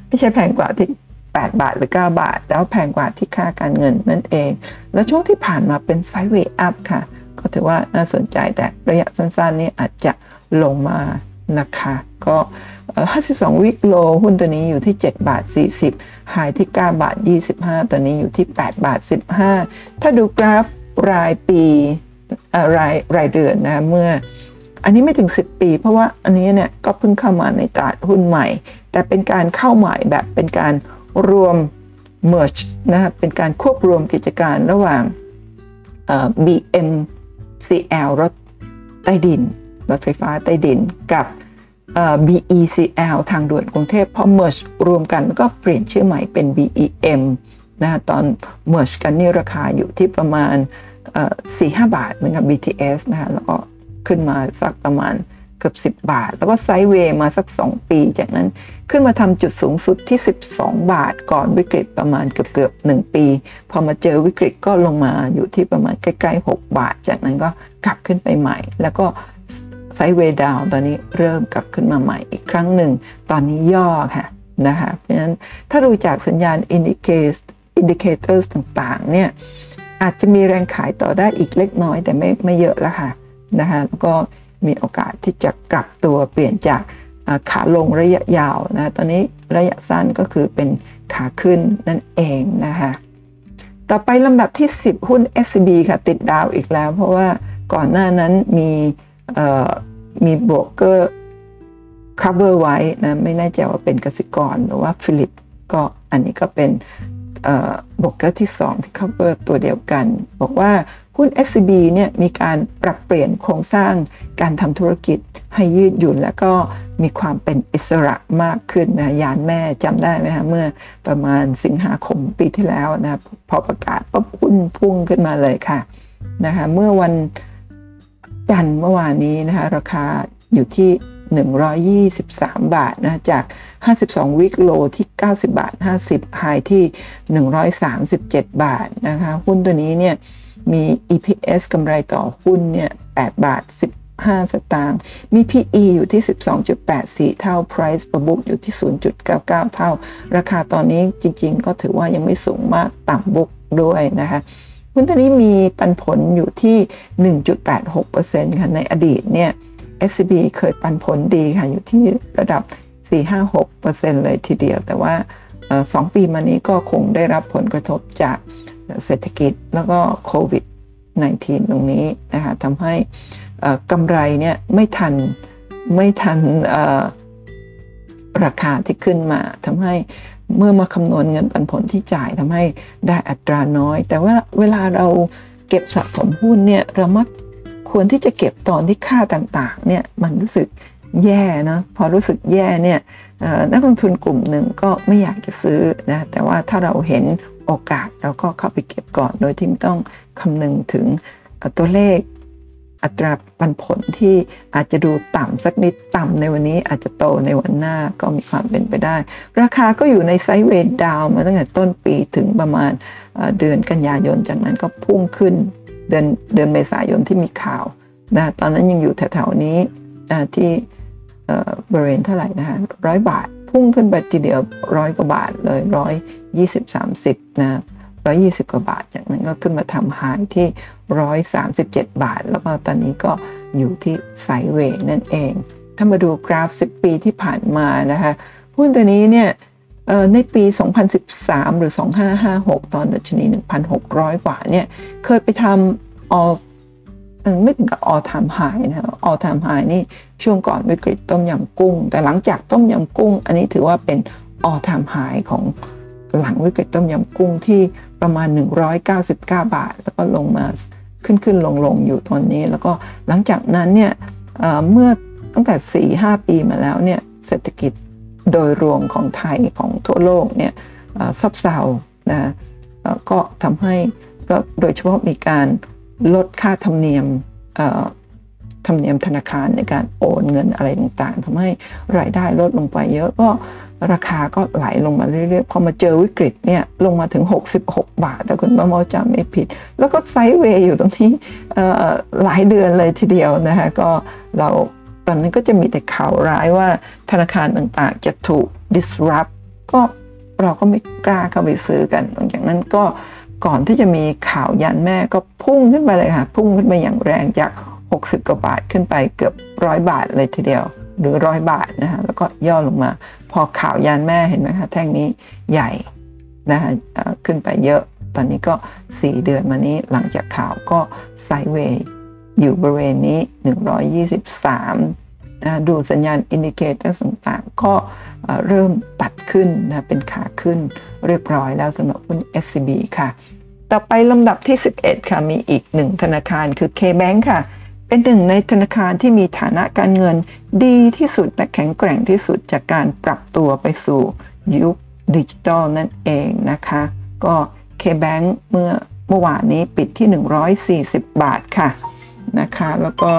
ไม่ใช่แพงกว่าที่ 8 บาทหรือ 9 บาท แต่ว่าแพงกว่าที่ค่าการเงินนั่นเอง แล้วช่วงที่ผ่านมาเป็นไซด์เวย์อัพค่ะ ก็ถือว่าน่าสนใจแต่ระยะสั้นๆนี่อาจจะลงมานะคะ ก็ 52 วิกโลหุ้นตัวนี้อยู่ที่ 7 บาท 40ไฮที่ 9 บาท 25 ตัวนี้อยู่ที่ 8 บาท 15 ถ้าดูกราฟ รายปีรายรายเดือนนะเมื่อ อันนี้ไม่ถึง 10 ปี เพราะว่าอันนี้เนี่ยก็เพิ่งเข้ามาในตลาดหุ้นใหม่ แต่เป็นการเข้าใหม่แบบเป็นการรวม merge นะครับเป็นการควบรวมกิจการระหว่าง BMCL รถใต้ดินรถไฟฟ้าใต้ดินกับ BECL ทางด่วนกรุงเทพพอ merge รวมกันก็เปลี่ยนชื่อใหม่เป็น BEM นะตอน merge กันนี่ราคาอยู่ที่ประมาณ 4-5บาทเหมือนกับ BTS นะคะแล้วก็ขึ้นมาสักประมาณเกือบ 10 บาท แล้วก็ไซด์เวย์มาสัก 2 ปี จากนั้นขึ้นมาทำจุดสูงสุดที่ 12 บาท ก่อนวิกฤตประมาณเกือบเกือบ1ปี พอมาเจอวิกฤตก็ลงมาอยู่ที่ประมาณใกล้ๆ 6 บาท จากนั้นก็กลับขึ้นไปใหม่ แล้วก็ไซด์เวย์ดาวตอนนี้เริ่มกลับขึ้นมาใหม่อีกครั้งหนึ่ง ตอนนี้ย่อค่ะนะคะเพราะฉะนั้นถ้าดูจากสัญญาณ indicators indicators ต่างๆเนี่ย อาจจะมีแรงขายต่อได้อีกเล็กน้อยแต่ไม่ไม่เยอะแล้วค่ะนะคะแล้วก็มีโอกาสที่จะกลับตัวเปลี่ยนจากขาลงระยะยาวนะตอนนี้ระยะสั้นก็คือเป็นขาขึ้นนั่นเองนะคะต่อไปลำดับที่ 10 หุ้น SCB ค่ะติดดาวอีกแล้ว เพราะว่าก่อนหน้านั้นมีมีโบรกเกอร์ cover ไว้นะไม่แน่ใจว่าเป็นกสิกรหรือว่าฟิลลิปก็อันนี้ก็เป็น โบรกเกอร์ที่ 2 ที่ cover ตัวเดียวกัน บอกว่าหุ้น SCB เนี่ยมีการปรับเปลี่ยนโครงสร้างการทำธุรกิจให้ยืดหยุ่น แล้วก็มีความเป็นอิสระมากขึ้นนะยานแม่จำได้ไหมคะเมื่อประมาณสิงหาคมปีที่แล้วนะพอประกาศปั๊บหุ้นพุ่งขึ้นมาเลยค่ะนะคะเมื่อวันจันทร์เมื่อวานนี้นะคะราคาอยู่ที่ 123 บาทนะจาก 52 วิกโลที่ 90 บาท 50ไฮที่ 137 บาทนะคะหุ้นตัวนี้เนี่ยมี EPS กำไรต่อหุ้นเนี่ย8บาท 15 สตางค์ มี PE อยู่ที่ 12.84 เท่า Price per book อยู่ที่ 0.99 เท่า ราคาตอนนี้จริงๆ ก็ถือว่ายังไม่สูงมากต่ำบุกด้วยนะคะหุ้นตัวนี้มีปันผลอยู่ที่ 1.86%ค่ะในอดีตเนี่ย SCB เคยปันผลดีค่ะ อยู่ที่ระดับ 4-5-6%เลยทีเดียว แต่ว่าสองปีมานี้ก็คงได้รับผลกระทบจากเศรษฐกิจแล้วก็โควิด -19 ตรงนี้นะคะทำให้กำไรเนี่ยไม่ทันไม่ทันราคาที่ขึ้นมาทำให้เมื่อมาคำนวณเงินปันผลที่จ่ายทำให้ได้อัตราน้อย แต่ว่าเวลาเราเก็บสะสมหุ้นเนี่ยเรามัก ควรที่จะเก็บตอนที่ค่าต่างๆเนี่ยมันรู้สึกแย่นะพอรู้สึกแย่เนี่ยนักลงทุนกลุ่มหนึ่งก็ไม่อยากจะซื้อนะแต่ว่าถ้าเราเห็นโอกาสเราก็เข้าไปเก็บก่อน โดยที่ไม่ต้องคำนึงถึงตัวเลขอัตราปันผลที่อาจจะดูต่ำสักนิดต่ำในวันนี้อาจจะโตในวันหน้าก็มีความเป็นไปได้ ราคาก็อยู่ในไซด์เวย์ดาวมาตั้งแต่ต้นปีถึงประมาณเดือนกันยายนจากนั้นก็พุ่งขึ้น เดือนเดือนเมษายนที่มีข่าวนะตอนนั้นยังอยู่แถวๆนี้ที่บริเวณเท่าไหร่นะคะร้อยบาท พุ่งขึ้นไปทีเดียวร้อยกว่าบาทเลยร้อยยี่สิบสามสิบนะร้อยยี่สิบกว่าบาท จากนั้นก็ขึ้นมาทำหายที่ร้อยสามสิบเจ็ดบาท แล้วก็ตอนนี้ก็อยู่ที่ไซเวย์นั่นเอง ถ้ามาดูกราฟ10ปีที่ผ่านมานะคะหุ้นตัวนี้เนี่ย ในปี 2013 หรือ 2556 ตอนดัชนี 1,600 กว่าเนี่ย เคยไปทำ all ไม่ถึงกับ all time high นะ all time high นี่ช่วงก่อนวิกฤตต้มยำกุ้ง แต่หลังจากต้มยำกุ้ง อันนี้ถือว่าเป็น all time high ของหลังวิกฤตต้มยำกุ้งที่ประมาณ 199 บาท แล้วก็ลงมาขึ้นขึ้นลงลงอยู่ตอนนี้ แล้วก็หลังจากนั้นเนี่ยเมื่อตั้งแต่ 4-5 ปีมาแล้วเนี่ยเศรษฐกิจ โดยรวมของไทยของทั่วโลกเนี่ยซบเซานะก็ทำให้ก็โดยเฉพาะมีการลดค่าธรรมเนียมธรรมเนียมธนาคารในการโอนเงินอะไรต่างๆทำให้รายได้ลดลงไปเยอะก็ราคาก็ไหลลงมาเรื่อยๆ พอมาเจอวิกฤตเนี่ยลงมาถึง 66 บาท แต่คุณป้าเมาจำไม่ผิด แล้วก็ไซด์เวย์อยู่ตรงนี้หลายเดือนเลยทีเดียวนะคะก็เรา ตอนนั้นก็จะมีแต่ข่าวร้ายว่าธนาคารต่างๆ จะถูก disrupt ก็เราก็ไม่กล้าเข้าไปซื้อกันหลังจากนั้นก็ก่อนที่จะมีข่าวยานแม่ก็พุ่งขึ้นไปเลยค่ะ พุ่งขึ้นไปอย่างแรงจาก 60 กว่าบาทขึ้นไปเกือบร้อยบาทเลยทีเดียว หรือร้อยบาทนะคะแล้วก็ย่อลงมา พอข่าวยานแม่เห็นไหมคะแท่งนี้ใหญ่นะคะขึ้นไปเยอะ ตอนนี้ก็ 4 เดือนมานี้หลังจากข่าวก็ sideway อยู่บริเวณนี้ 123นะดูสัญญาณ indicator ต่างๆ ก็เริ่มตัดขึ้นนะเป็นขาขึ้นเรียบร้อยแล้วสำหรับหุ้น SCB ค่ะ ต่อไปลำดับที่ 11 ค่ะ มีอีกหนึ่งธนาคารคือ K-Bank ค่ะ เป็นหนึ่งในธนาคารที่มีฐานะการเงินดีที่สุดและแข็งแกร่งที่สุดจากการปรับตัวไปสู่ยุคดิจิทัลนั่นเองนะคะ ก็ K-Bank เมื่อเมื่อวานนี้ปิดที่ 140 บาทค่ะ นะคะ แล้วก็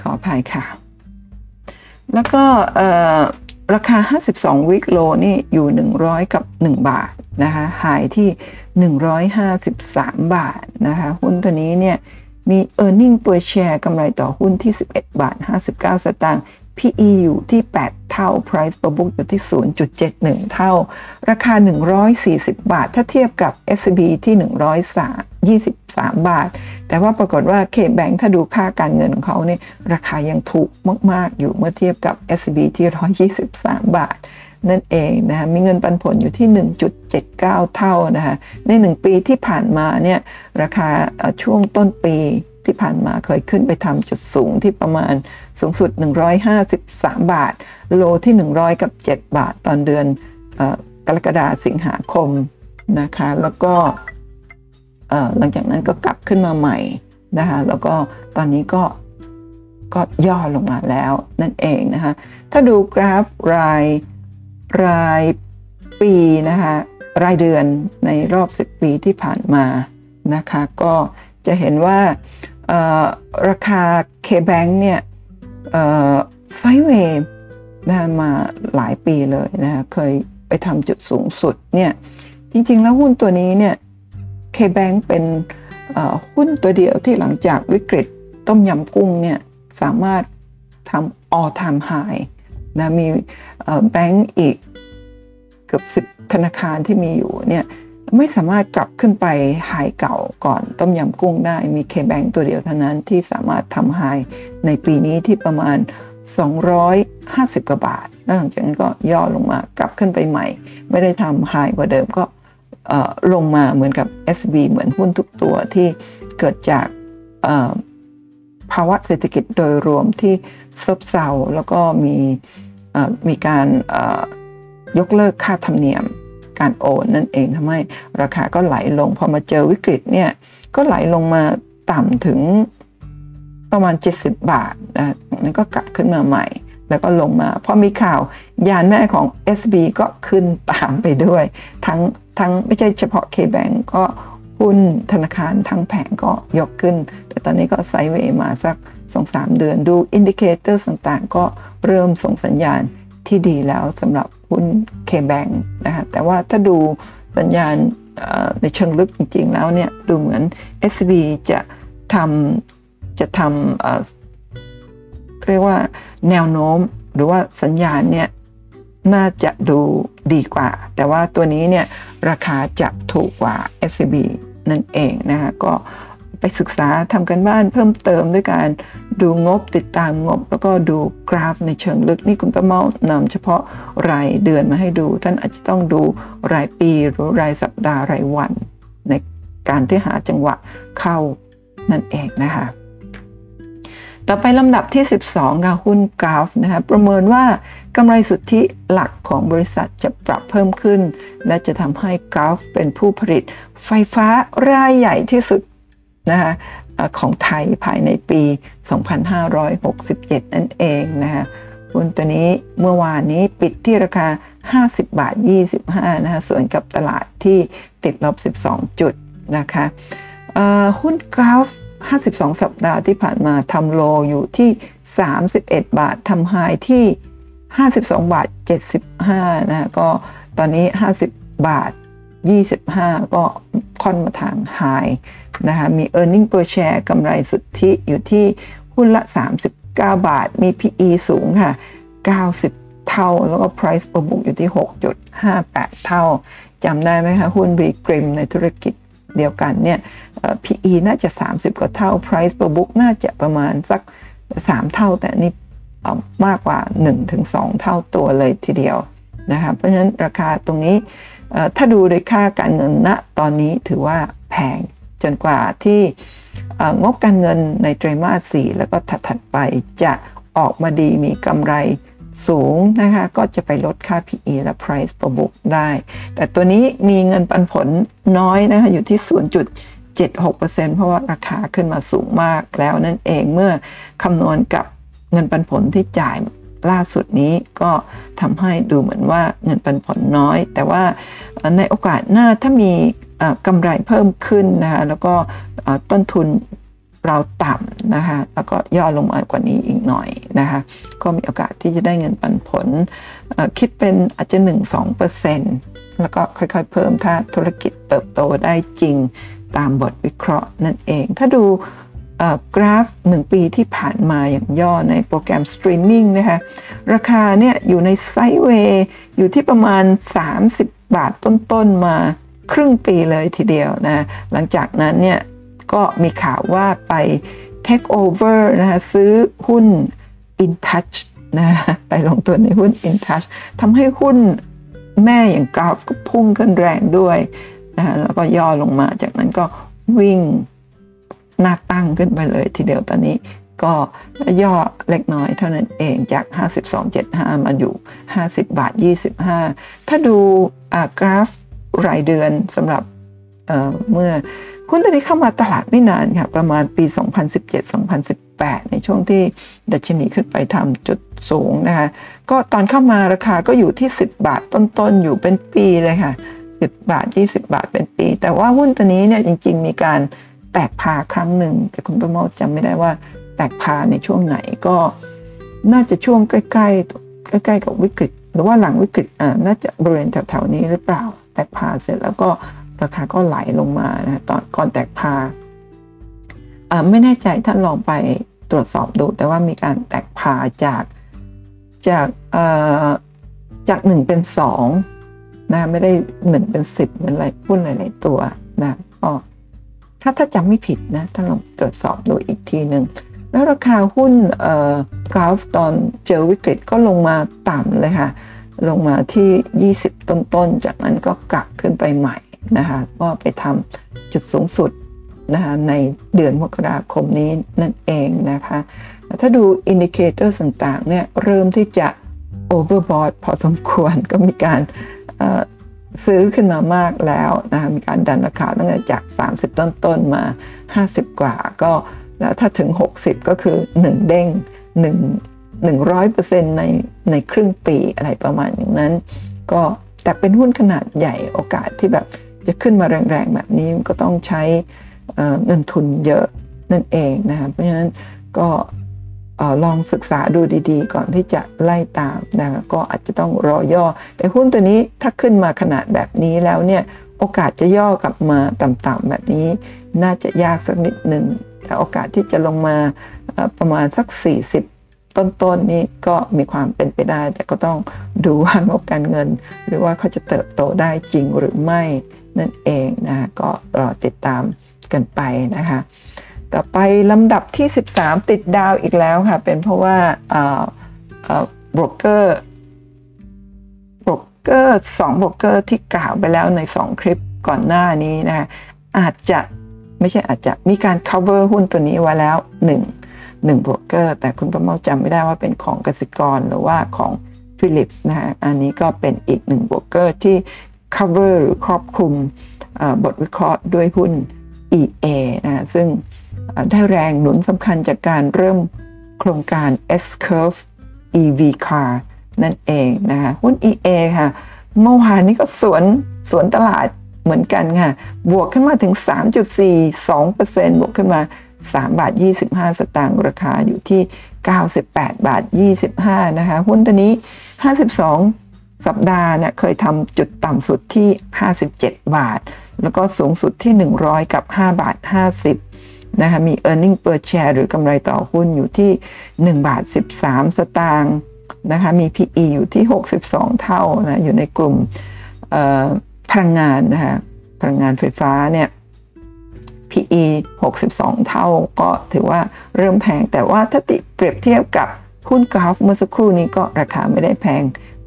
ขออภัยค่ะ แล้วก็ราคา 52 วิกโลนี่อยู่ 100 กับ 1 บาทนะคะหายที่ 153 บาทนะคะ หุ้นตัวนี้เนี่ยมี e a r n i n g per share กำไรต่อหุ้นที่ 11 บาท 59 สตางค์ PE อยู่ที่ 8 เท่า Price per book อยู่ที่ 0.71 เท่า ราคา 140 บาท ถ้าเทียบกับ SCB ที่ 123 บาท แต่ว่าปรากฏว่า K-Bank ถ้าดูค่าการเงินของเขาเนี่ยราคายังถูกมาก ๆ อยู่เมื่อเทียบกับ SCB ที่ 123 บาท นั่นเองนะคะมีเงินปันผลอยู่ที่ 1.79 เท่านะคะใน 1 ปีที่ผ่านมาเนี่ยราคาช่วงต้นปีที่ผ่านมาเคยขึ้นไปทำจุดสูงที่ประมาณ สูงสุด 153 บาท โลที่ 100 กับ 7 บาท ตอนเดือนกรกฎาสิงหาคมนะคะ แล้วก็หลังจากนั้นก็กลับขึ้นมาใหม่นะคะแล้วก็ตอนนี้ก็ก็ย่อลงมาแล้วนั่นเองนะคะถ้าดูกราฟรายรายปีนะคะรายเดือนในรอบ 10 ปีที่ผ่านมานะคะก็จะเห็นว่าราคา K-Bank เนี่ย ไซเวย์นะมาหลายปีเลยนะเคยไปทำจุดสูงสุดเนี่ยจริงๆ แล้วหุ้นตัวนี้เนี่ย K-Bank เป็นหุ้นตัวเดียวที่หลังจากวิกฤตต้มยำกุ้งเนี่ยสามารถทำ all time high นะมีแบงก์อีกเกือบสิบธนาคารที่มีอยู่เนี่ย ไม่สามารถกลับขึ้นไปไฮเก่าก่อนต้มยำกุ้งได้มีเคแบงตัวเดียวเท่านั้นที่สามารถทำไฮในปีนี้ที่ประมาณ 250 กว่าบาท แล้วหลังจากนั้นก็ย่อลงมากลับขึ้นไปใหม่ ไม่ได้ทำไฮกว่าเดิมก็ลงมาเหมือนกับ SB เหมือนหุ้นทุกตัวที่เกิดจากภาวะเศรษฐกิจโดยรวมที่ซบเซาแล้วก็มีมีการยกเลิกค่าธรรมเนียม การโอนนั่นเองทำให้ราคาก็ไหลลง พอมาเจอวิกฤตเนี่ยก็ไหลลงมาต่ำถึงประมาณ 70 บาทนะนั้นก็กลับขึ้นมาใหม่ แล้วก็ลงมาพอมีข่าวยานแม่ของ SCB ก็ขึ้นตามไปด้วย ทั้งทั้งไม่ใช่เฉพาะ K-Bank ก็หุ้นธนาคารทั้งแผงก็ยกขึ้น แต่ตอนนี้ก็ sideway มาสัก 2-3 เดือนดู indicator ต่างๆ ก็เริ่มส่งสัญญาณที่ดีแล้วสำหรับ หุ้น K-Bank นะคะแต่ว่าถ้าดูสัญญาณในเชิงลึกจริง ๆ แล้วเนี่ยดูเหมือน SB จะทำจะทำเรียกว่าแนวโน้มหรือว่าสัญญาณเนี่ยน่าจะดูดีกว่า แต่ว่าตัวนี้เนี่ยราคาจะถูกกว่า SCB นั่นเองนะคะก็ ไปศึกษาทำกันบ้านเพิ่มเติมด้วยการดูงบติดตามงบ แล้วก็ดูกราฟในเชิงลึกนี่คุณประเมานำเฉพาะรายเดือนมาให้ดู ท่านอาจจะต้องดูรายปีหรือรายสัปดาห์รายวัน ในการที่หาจังหวะเข้านั่นเองนะคะต่อไปลำดับที่ 12ค่ะหุ้นกราฟนะคะประเมินว่ากำไรสุทธิหลักของบริษัทจะปรับเพิ่มขึ้น และจะทำให้กราฟเป็นผู้ผลิตไฟฟ้ารายใหญ่ที่สุด นะคะของไทยภายในปี 2567 นั่นเองนะคะหุ้นตัวนี้เมื่อวานนี้ปิดที่ราคา 50 บาท 25 นะคะส่วนกับตลาดที่ติดลบ 12 จุดนะคะหุ้นกราฟ52 สัปดาห์ที่ผ่านมาทำโลอยู่ที่ 31 บาททำไฮที่ 52 บาท 75 นะก็ตอนนี้ 50 บาท 25 ก็ค่อนมาทางไฮนะคะมี e a r n i n g per share กำไรสุทธิอยู่ที่หุ้นละ 39 บาท มี PE สูงค่ะ 90 เท่า แล้วก็ price per book อยู่ที่ 6.58 เท่าจำได้ไหมคะ หุ้น b ีกริมในธุรกิจเดียวกันเนี่ย PE น่าจะ 30 กว่าเท่า price per book น่าจะประมาณสัก 3 เท่า แต่นี่มากกว่า 1-2 เท่าตัวเลยทีเดียวนะคะเพราะฉะนั้นราคาตรงนี้ ถ้าดูโดยค่าการเงินณตอนนี้ถือว่าแพงจนกว่าที่งบการเงินในไตรมาส 4 แล้วก็ถัดๆไปจะออกมาดีมีกำไรสูงนะคะก็จะไปลดค่า PE และ Price per book ได้ แต่ตัวนี้มีเงินปันผลน้อยนะคะอยู่ที่ 0.76%เพราะว่าราคาขึ้นมาสูงมากแล้วนั่นเองเมื่อคำนวณกับเงินปันผลที่จ่าย ล่าสุดนี้ก็ทำให้ดูเหมือนว่าเงินปันผลน้อย แต่ว่าในโอกาสหน้าถ้ามีกำไรเพิ่มขึ้นนะคะแล้วก็ต้นทุนเราต่ำนะคะแล้วก็ย่อลงมากว่านี้อีกหน่อยนะคะก็มีโอกาสที่จะได้เงินปันผล คิดเป็นอาจจะ 1-2%แล้วก็ค่อยๆ เพิ่มถ้าธุรกิจเติบโตได้จริงตามบทวิเคราะห์นั่นเอง ถ้าดู กราฟ 1 ปีที่ผ่านมาอย่างย่อในโปรแกรมสตรีมมิ่งนะคะราคาเนี่ยอยู่ใน sideway อยู่ที่ประมาณ 30 บาทต้นๆมาครึ่งปีเลยทีเดียวนะหลังจากนั้นเนี่ยก็มีข่าวว่าไป take over นะคะซื้อหุ้น InTouch นะไปลงตัวในหุ้น InTouch ทำให้หุ้นแม่อย่าง GULF ก็พุ่งขึ้นแรงด้วยนะแล้วก็ย่อลงมาจากนั้นก็วิ่ง หน้าตั้งขึ้นไปเลยทีเดียวตอนนี้ก็ย่อเล็กน้อยเท่านั้นเองจาก 52.75 มาอยู่ 50 บาท 25 ถ้าดูกราฟรายเดือนสำหรับเเมื่อหุ้นตัวนี้เข้ามาตลาดไม่นานค่ะ ประมาณปี 2017-2018 ในช่วงที่ดัชนีขึ้นไปทำจุดสูงนะคะก็ตอนเข้ามาราคาก็อยู่ที่ 10 บาทต้นๆ อยู่เป็นปีเลยค่ะ 10 บาท 20 บาทเป็นปี แต่ว่าหุ้นตัวนี้เนี่ยจริง ๆ มีการ แตกพาครั้งหนึ่ง แต่คุณประโมทจำไม่ได้ว่าแตกพาในช่วงไหนก็น่าจะช่วงใกล้ๆใกล้ๆกับวิกฤต หรือว่าหลังวิกฤตอ่าน่าจะบริเวณแถวๆนี้หรือเปล่า แตกพาเสร็จแล้วก็ราคาก็ไหลลงมานะตอนก่อนแตกพาอ่าไม่แน่ใจท่านลองไปตรวจสอบดู แต่ว่ามีการแตกพาจากจากเอ่อจากหนึ่งเป็นสองนะไม่ได้หนึ่งเป็นสิบเหมือนอะไรหุ้นหลายๆตัวนะ ถ้าถ้าจำไม่ผิดนะท่าลองตรวจสอบดูอีกทีหนึ่งแล้วราคาหุ้นเอ่อกราฟตอนเจอวิกฤตก็ลงมาต่ำเลยค่ะ ลงมาที่ 20 ต้นๆ จากนั้นก็กลับขึ้นไปใหม่นะคะก็ไปทำจุดสูงสุดนะคะในเดือนมกราคมนี้นั่นเองนะคะ ถ้าดู indicator ต่างๆเนี่ยเริ่มที่จะ overbought พอสมควรก็มีการ ซื้อขึ้นมามากแล้วนะคะมีการดันราคาตั้งแต่จาก 30 ต้นๆมา 50 กว่าก็แล้วถ้าถึง 60 ก็คือ 1 เด้ง1 100%ในในครึ่งปีอะไรประมาณอย่างนั้น ก็แต่เป็นหุ้นขนาดใหญ่โอกาสที่แบบจะขึ้นมาแรงๆ แบบนี้ก็ต้องใช้เงินทุนเยอะนั่นเองนะคะเพราะฉะนั้นก็ ลองศึกษาดูดีๆ ก่อนที่จะไล่ตามนะก็อาจจะต้องรอย่อ แต่หุ้นตัวนี้ถ้าขึ้นมาขนาดแบบนี้แล้วเนี่ยโอกาสจะย่อกลับมาต่ำๆแบบนี้ น่าจะยากสักนิดหนึ่งแต่โอกาสที่จะลงมาประมาณสัก 40 ต้นๆนนี้ก็มีความเป็นไปได้ แต่ก็ต้องดูว่างบการเงิน หรือว่าเขาจะเติบโตได้จริงหรือไม่นั่นเองนะก็รอติดตามกันไปนะคะ ต่อไปลำดับที่ 13 ติดดาวอีกแล้วค่ะ เป็นเพราะว่าโบรกเกอร์โบรกเกอร์สองโบรกเกอร์ที่กล่าวไปแล้วใน 2 คลิปก่อนหน้านี้นะคะอาจจะไม่ใช่อาจจะมีการ cover หุ้นตัวนี้ไว้แล้ว 1 1โบรกเกอร์แต่คุณประเมาจำไม่ได้ว่าเป็นของกสิกรหรือว่าของ Philips นะฮะอันนี้ก็เป็นอีกหนึ่งบรกเกอร์ที่ cover หรือครอบคลุมบทวิเคราะห์ด้วยหุ้น EA นะซึ่ง ได้แรงหนุนสำคัญจากการเริ่มโครงการ S-Curve EV Car นั่นเองนะคะหุ้น EA ค่ะ เมื่อวานนี้ก็สวนสวนตลาดเหมือนกันค่ะ บวกขึ้นมาถึง 3.42%บวกขึ้นมา 3 บาท 25 สตางค์ราคาอยู่ที่ 98 บาท 25 นะคะ หุ้นตัวนี้ 52 สัปดาห์เนี่ยเคยทำจุดต่ำสุดที่ 57 บาท แล้วก็สูงสุดที่ 100 กับ 5 บาท 50 นะคะมี e a r n i n g per share หรือกำไรต่อหุ้นอยู่ที่ 1 บาท 13 สตางค์นะคะมี PE อยู่ที่ 62 เท่านะอยู่ในกลุ่มพลังงานนะคะพลังงานไฟฟ้าเนี่ย PE 62 เท่าก็ถือว่าเริ่มแพง แต่ว่าถ้าติเปรียบเทียบกับหุ้นกราฟเมื่อสักครู่นี้ก็ราคาไม่ได้แพง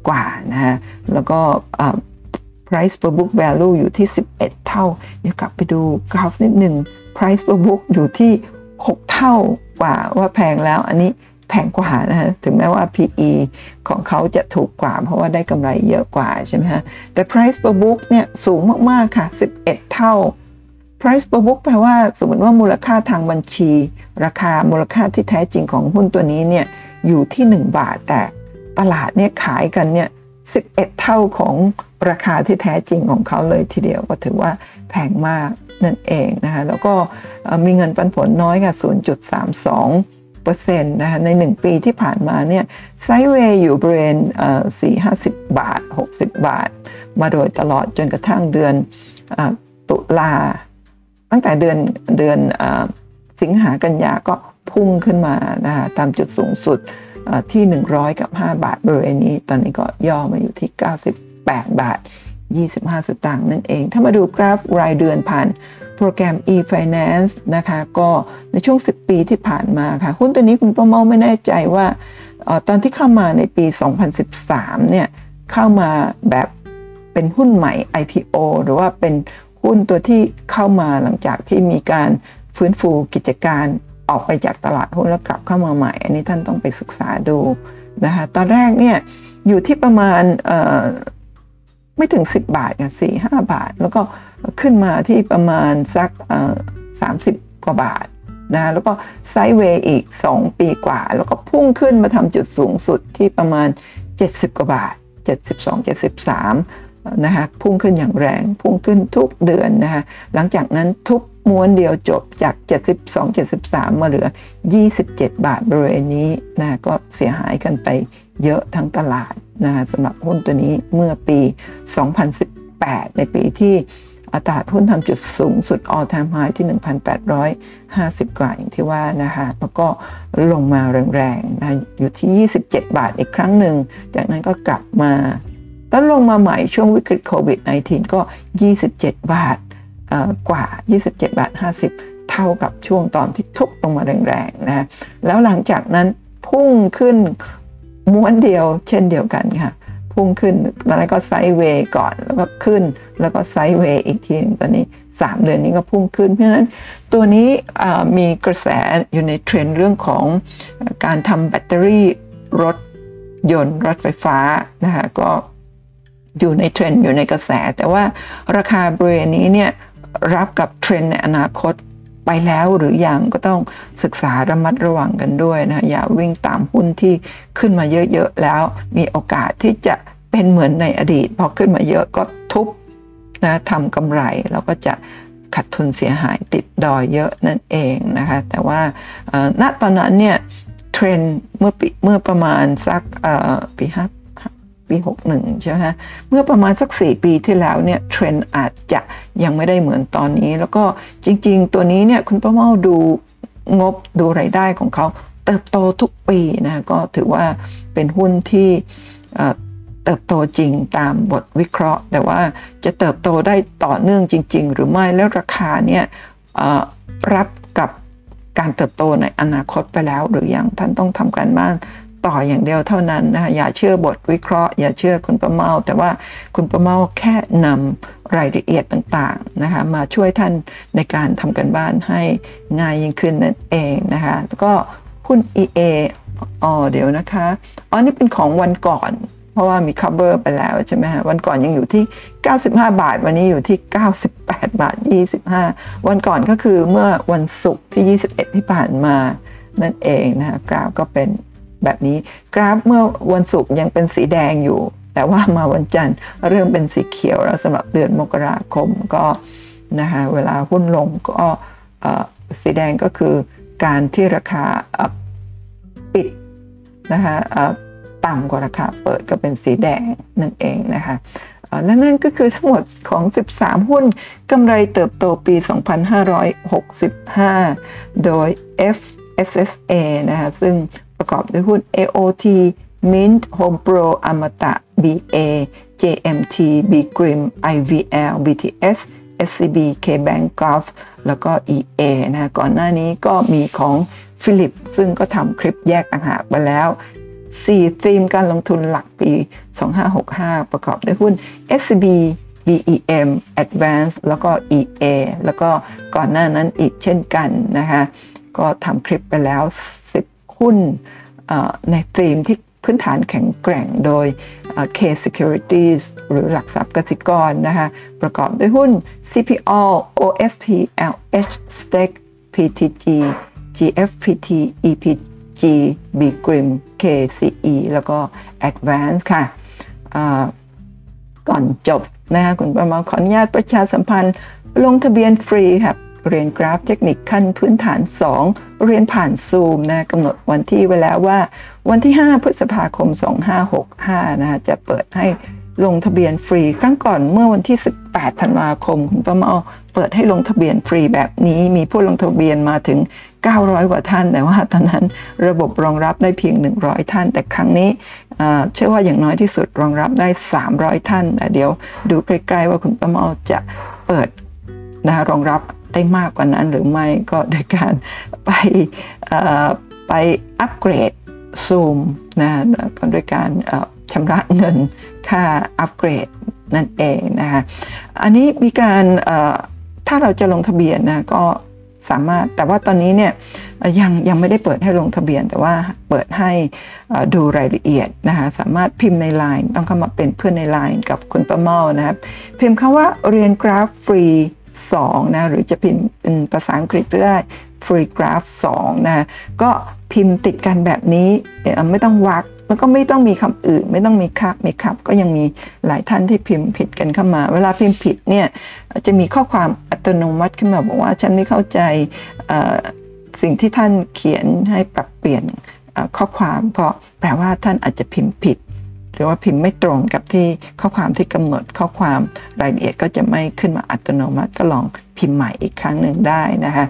กว่านะฮะแล้วก็ price per book value อยู่ที่ 11 เท่า เดี๋ยวกลับไปดูกราฟนิดหนึ่ง price per book อยู่ที่ 6 เท่ากว่าว่าแพงแล้วอันนี้แพงกว่านะฮะถึงแม้ว่า PE ของเขาจะถูกกว่า เพราะว่าได้กำไรเยอะกว่าใช่ไหมฮะแต่ price per book เนี่ยสูงมาก ๆ ค่ะ 11 เท่า price per book แปลว่าสมมติว่ามูลค่าทางบัญชี ราคามูลค่าที่แท้จริงของหุ้นตัวนี้เนี่ยอยู่ที่ 1 บาท แต่ตลาดเนี่ยขายกันเนี่ย11 เท่าของราคาที่แท้จริงของเขาเลยทีเดียวก็ถือว่าแพงมาก นั่นเองนะคะแล้วก็มีเงินปันผลน้อยค่ะ0.32เปอร์เซ็นต์นะคะใน 1 ปีที่ผ่านมาเนี่ยไซเวย์อยู่บริเวณ4 50บาท 60 บาท มาโดยตลอดจนกระทั่งเดือนตุลา ตั้งแต่เดือนเดือนสิงหากันยาก็พุ่งขึ้นมานะคะตามจุดสูงสุดที่ 100 กับ 5 บาทบริเวณนี้ ตอนนี้ก็ย่อมาอยู่ที่ 98 บาท 25 สตางค์นั่นเอง ถ้ามาดูกราฟรายเดือนผ่านโปรแกรม e-finance นะคะ ก็ในช่วง 10 ปีที่ผ่านมาค่ะ หุ้นตัวนี้คุณป้าเมาไม่แน่ใจว่าอตอนที่เข้ามาในปี 2013 เนี่ย เข้ามาแบบเป็นหุ้นใหม่ IPO หรือว่าเป็นหุ้นตัวที่เข้ามาหลังจากที่มีการฟื้นฟูกิจการออกไปจากตลาดหุ้นแล้วกลับเข้ามาใหม่ อันนี้ท่านต้องไปศึกษาดูนะคะ ตอนแรกเนี่ยอยู่ที่ประมาณ ไม่ถึง 10 บาทค่ะสี่ห้าบาท แล้วก็ขึ้นมาที่ประมาณสักสามสิบกว่าบาทนะแล้วก็ไซด์เวย์อีก 2 ปีกว่า แล้วก็พุ่งขึ้นมาทำจุดสูงสุดที่ประมาณ 70 กว่าบาท 72 73นะคะพุ่งขึ้นอย่างแรงพุ่งขึ้นทุกเดือนนะคะหลังจากนั้นทุกม้วนเดียวจบจาก 72-73 มาเหลือ 27 บาทบริเวณนี้นะก็เสียหายกันไป เยอะทั้งตลาดนะคะสำหรับหุ้นตัวนี้เมื่อปี 2018 ในปีที่อัตราหุ้นทำจุดสูงสุด all time high ที่ 1,850 กว่าอย่างที่ว่านะคะแล้วก็ลงมาแรงๆนะอยู่ที่ 27 บาทอีกครั้งหนึ่ง จากนั้นก็กลับมา แล้วลงมาใหม่ช่วงวิกฤตโควิด -19 ก็ 27 บาทกว่า 27 บาท 50 เท่ากับช่วงตอนที่ทุบลงมาแรงๆนะแล้วหลังจากนั้นพุ่งขึ้น ม้วนเดียว เช่นเดียวกันค่ะ พุ่งขึ้นแล้วก็ sideway ก่อนแล้วก็ขึ้น แล้วก็ sideway อีกทีนึงตอนนี้ 3 เดือนนี้ก็พุ่งขึ้น เพราะฉะนั้นตัวนี้มีกระแสอยู่ในเทรนด์เรื่องของการทำแบตเตอรี่รถยนต์รถไฟฟ้านะคะก็อยู่ในเทรนด์อยู่ในกระแส แต่ว่าราคาบริเวณนี้เนี่ยรับกับเทรนด์ในอนาคต ไปแล้วหรืออยังก็ต้องศึกษาระมัดระวังกันด้วยนะอย่าวิ่งตามหุ้นที่ขึ้นมาเยอะๆแล้ว มีโอกาสที่จะเป็นเหมือนในอดีต พอขึ้นมาเยอะก็ทุบนะทำกำไรแล้วก็จะขาดทุนเสียหายติดดอยเยอะนั่นเองนะคะแต่ว่าณตอนนั้นเนี่ยเทรนเมื่อปีเมื่อประมาณสักปีห้า ปี 61 ใช่ไหมฮะ เมื่อประมาณสัก 4 ปีที่แล้วเนี่ยเทรนด์อาจจะยังไม่ได้เหมือนตอนนี้ แล้วก็จริง ๆ ตัวนี้เนี่ยคุณป้าเมาดูงบดูไรายได้ของเขาเติบโตทุกปีนะก็ถือว่าเป็นหุ้นที่เติบโตจริงตามบทวิเคราะห์ แต่ว่าจะเติบโตได้ต่อเนื่องจริง ๆ หรือไม่แล้วราคาเนี่ยรับกับการเติบโตในอนาคตไปแล้ว หรือยังท่านต้องทำการบ้าน ต่ออย่างเดียวเท่านั้นนะคะอย่าเชื่อบทวิเคราะห์ อย่าเชื่อคุณประเมาแต่ว่าคุณประเมาแค่นำรายละเอียดต่างๆนะคะมาช่วยท่านในการทำกันบ้านให้ง่ายยิ่งขึ้นนั่นเองนะคะแล้วก็หุ้น EA อ๋อเดี๋ยวนะคะอ๋อนี่เป็นของวันก่อนเพราะว่ามี cover ไปแล้วใช่ไหมฮะวันก่อนยังอยู่ที่ 95 บาท วันนี้อยู่ที่ 98 บาท 25 วันก่อนก็คือเมื่อวันศุกร์ที่ 21 ที่ผ่านมานั่นเองนะคะกราฟก็เป็น แบบนี้ กราฟเมื่อวันศุกร์ยังเป็นสีแดงอยู่ แต่ว่ามาวันจันทร์เริ่มเป็นสีเขียวแล้วสำหรับเดือนมกราคมก็นะคะเวลาหุ้นลงก็สีแดงก็คือการที่ราคาปิดนะคะต่ำกว่าราคาเปิดก็เป็นสีแดงนั่นเองนะคะและนั่นก็คือทั้งหมดของ 13 หุ้นกำไรเติบโตปี 2565 โดย FSSA นะคะซึ่ง ประกอบด้วยหุ้น AOT Mint Home Pro Amata BA JMT B Grim IVL BTS SCB KBank Gulf แล้วก็ EA นะก่อนหน้านี้ก็มีของฟิลิปซึ่งก็ทำคลิปแยกต่างหากไปแล้ว 4 ธีมการลงทุนหลักปี 2565 ประกอบด้วยหุ้น SCB BEM Advance แล้วก็ EA แล้วก็ก่อนหน้านั้นอีกเช่นกันนะคะ ก็ทำคลิปไปแล้ว 10 หุ้น ในธีมที่พื้นฐานแข็งแกร่งโดย K Securities หรือหลักทรัพย์กสิกรนะคะประกอบด้วยหุ้น CPO OSP LH Stake PTG GFPT EPG B Grim KCE แล้วก็ Advance ค่ะก่อนจบนะคะคุณประมาขออนุญาตประชาสัมพันธ์ ลงทะเบียนฟรีครับ เรียนกราฟเทคนิคขั้นพื้นฐาน 2 เรียนผ่านซูมนะกำหนดวันที่ไว้แล้วว่า วันที่ 5 พฤษภาคม 2565นะจะเปิดให้ลงทะเบียนฟรี ครั้งก่อนเมื่อวันที่ 18 ธันวาคม คุณป้าเมาเปิดให้ลงทะเบียนฟรีแบบนี้มีผู้ลงทะเบียนมาถึง 900 กว่าท่าน แต่ว่าตอนนั้นระบบรองรับได้เพียง 100 ท่าน แต่ครั้งนี้เชื่อว่าอย่างน้อยที่สุดรองรับได้ 300 ท่านแต่เดี๋ยวดูใกล้ๆว่าคุณป้าเมาจะเปิดนะรองรับ ได้มากกว่านั้นหรือไม่ก็โดยการไปไปอัปเกรดซูมนะก็โดยการชำระเงินค่าอัปเกรดนั่นเองนะคะอันนี้มีการถ้าเราจะลงทะเบียนนะก็สามารถแต่ว่าตอนนี้เนี่ยยังยังไม่ได้เปิดให้ลงทะเบียน แต่ว่าเปิดให้ดูรายละเอียดนะคะสามารถพิมพ์ใน Line ต้องเข้ามาเป็นเพื่อนใน Line กับคุณประเมานะครับพิมพ์คำว่าเรียนกราฟฟรี 2นะหรือจะพิมพ์เป็นภาษาอังกฤษก็ได้ free graph 2นะก็พิมพ์ติดกันแบบนี้ไม่ต้องวักแล้วก็ไม่ต้องมีคำอื่น ไม่ต้องมีคับมีครับ ก็ยังมีหลายท่านที่พิมพ์ผิดกันเข้ามา เวลาพิมพ์ผิดเนี่ยจะมีข้อความอัตโนมัติขึ้นมาบอกว่าฉันไม่เข้าใจสิ่งที่ท่านเขียนให้ปรับเปลี่ยนข้อความก็แปลว่าท่านอาจจะพิมพ์ผิด หรือว่าพิมพ์ไม่ตรงกับที่ข้อความที่กำหนดข้อความรายละเอียดก็จะไม่ขึ้นมาอัตโนมัติก็ลองพิมพ์ใหม่อีกครั้งหนึ่งได้นะคะ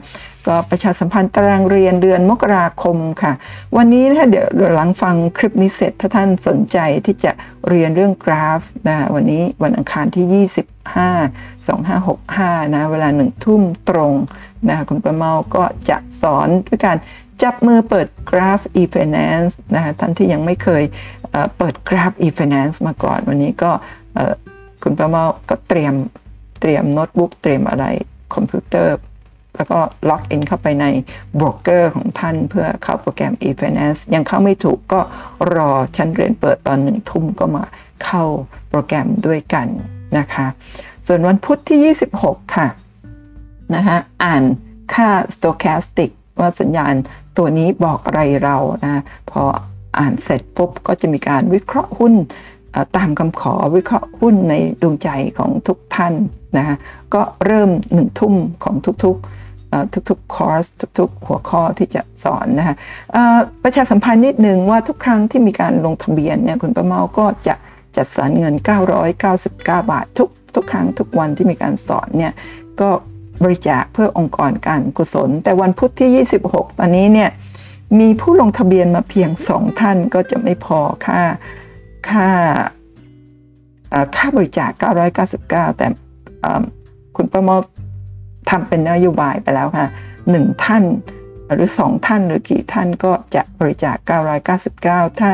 ก็ประชาสัมพันธ์ตารางเรียนเดือนมกราคมค่ะ วันนี้ถ้าเดี๋ยวหลังฟังคลิปนี้เสร็จถ้าท่านสนใจที่จะเรียนเรื่องกราฟนะวันนี้วันอังคารที่ 25 2565นะเวลาหนึ่งทุ่มตรงนะคุณประเมาก็จะสอนด้วยการจับมือเปิดกราฟ e-finance นะคะท่านที่ยังไม่เคย เปิดกราฟ e-finance มาก่อน วันนี้ก็คุณประเมาก็เตรียมเตรียมโน้ตบุ๊กเตรียมอะไรคอมพิวเตอร์ แล้วก็ log in เข้าไปในโบรกเกอร์ของท่านเพื่อเข้าโปรแกรม e-finance ยังเข้าไม่ถูกก็รอชั้นเรียนเปิดตอนหนึ่งทุ่มก็มาเข้าโปรแกรมด้วยกันนะคะ ส่วนวันพุธที่ 26 ค่ะนะคะอ่านค่า stochastic ว่าสัญญาณตัวนี้บอกอะไรเรานะพอ อ่านเสร็จปุ๊บก็จะมีการวิเคราะห์หุ้นตามคำขอวิเคราะห์หุ้นในดวงใจของทุกท่านนะก็เริ่มหนึ่งทุ่มของทุกๆทุกๆคอร์สทุกๆ หัวข้อที่จะสอนนะคะประชาสัมพันธ์นิดนึงว่าทุกครั้งที่มีการลงทะเบียนเนี่ยคุณประเมาก็จะจัดสรรเงิน 999 บาท ทุกทุกครั้งทุกวันที่มีการสอนเนี่ยก็บริจาคเพื่อองค์กรการกุศล แต่วันพุธที่ 26 ตอนนี้เนี่ย มีผู้ลงทะเบียนมาเพียงสองท่านก็จะไม่พอค่าค่าค่าบริจาค 999 แต่คุณประมอทำเป็นนโยบายไปแล้วค่ะหนึ่งท่านหรือสองท่านหรือกี่ท่านก็จะบริจาค 999 ถ้า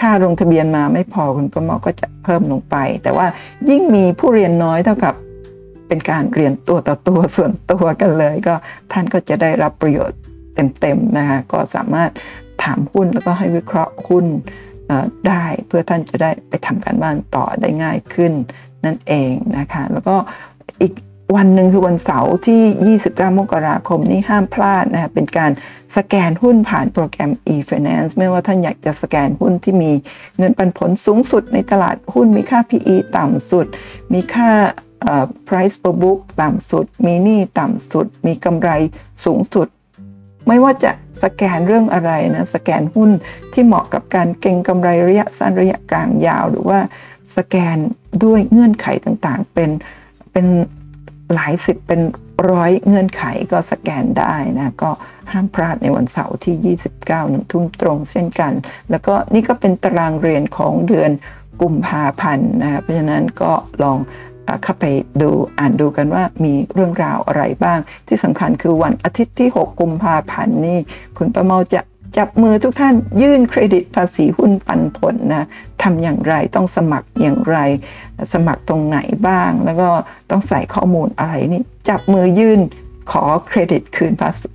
ค่าลงทะเบียนมาไม่พอคุณประมอก็จะเพิ่มลงไป แต่ว่ายิ่งมีผู้เรียนน้อยเท่ากับเป็นการเรียนตัวต่อตัวส่วนตัวกันเลย ก็ท่านก็จะได้รับประโยชน์ เต็มๆนะคะก็สามารถถามหุ้นแล้วก็ให้วิเคราะห์หุ้นได้เพื่อท่านจะได้ไปทำการบ้านต่อได้ง่ายขึ้นนั่นเองนะคะแล้วก็อีกวันหนึ่งคือวันเสาร์ที่ 29 มกราคมนี้ห้ามพลาดนะคะเป็นการสแกนหุ้นผ่านโปรแกรม e-finance ไม่ว่าท่านอยากจะสแกนหุ้นที่มีเงินปันผลสูงสุดในตลาดหุ้นมีค่า PE ต่ำสุด มีค่า price per book ต่ำสุด มีหนี้ต่ำสุด มีกำไรสูงสุด ไม่ว่าจะสแกนเรื่องอะไรนะสแกนหุ้นที่เหมาะกับการเก็งกำไรระยะสั้นระยะกลางยาว หรือว่าสแกนด้วยเงื่อนไขต่างๆ เป็นเป็นหลายสิบเป็นร้อยเงื่อนไขก็สแกนได้นะก็ห้ามพลาดในวันเสาร์ที่ 29หนึ่งทุ่มตรงเช่นกัน แล้วก็นี่ก็เป็นตารางเรียนของเดือนกุมภาพันธ์นะเพราะฉะนั้นก็ลอง เข้าไปดูอ่านดูกันว่ามีเรื่องราวอะไรบ้าง ที่สำคัญคือวันอาทิตย์ที่ 6 กุมภาพันธ์นี่คุณประเมาจะจับมือทุกท่านยื่นเครดิตภาษีหุ้นปันผลนะทำอย่างไรต้องสมัครอย่างไร สมัครตรงไหนบ้าง แล้วก็ต้องใส่ข้อมูลอะไรนี่จับมือยื่นขอเครดิตคืนภาษี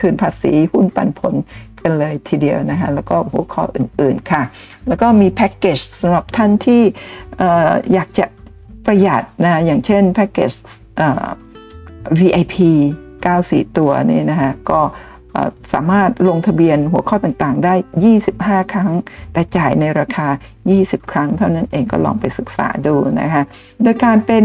คืนภาษีหุ้นปันผลกันเลยทีเดียวนะคะแล้วก็หัวข้ออื่นๆค่ะ แล้วก็มีแพ็กเกจสำหรับท่านที่อยากจะ ประหยัดนะอย่างเช่นแพ็กเกจ VIP 94 ตัวนี่นะคะก็สามารถลงทะเบียนหัวข้อต่างๆ ได้ 25 ครั้ง แต่จ่ายในราคา 20 ครั้ง เท่านั้นเองก็ลองไปศึกษาดูนะคะ โดยการเป็น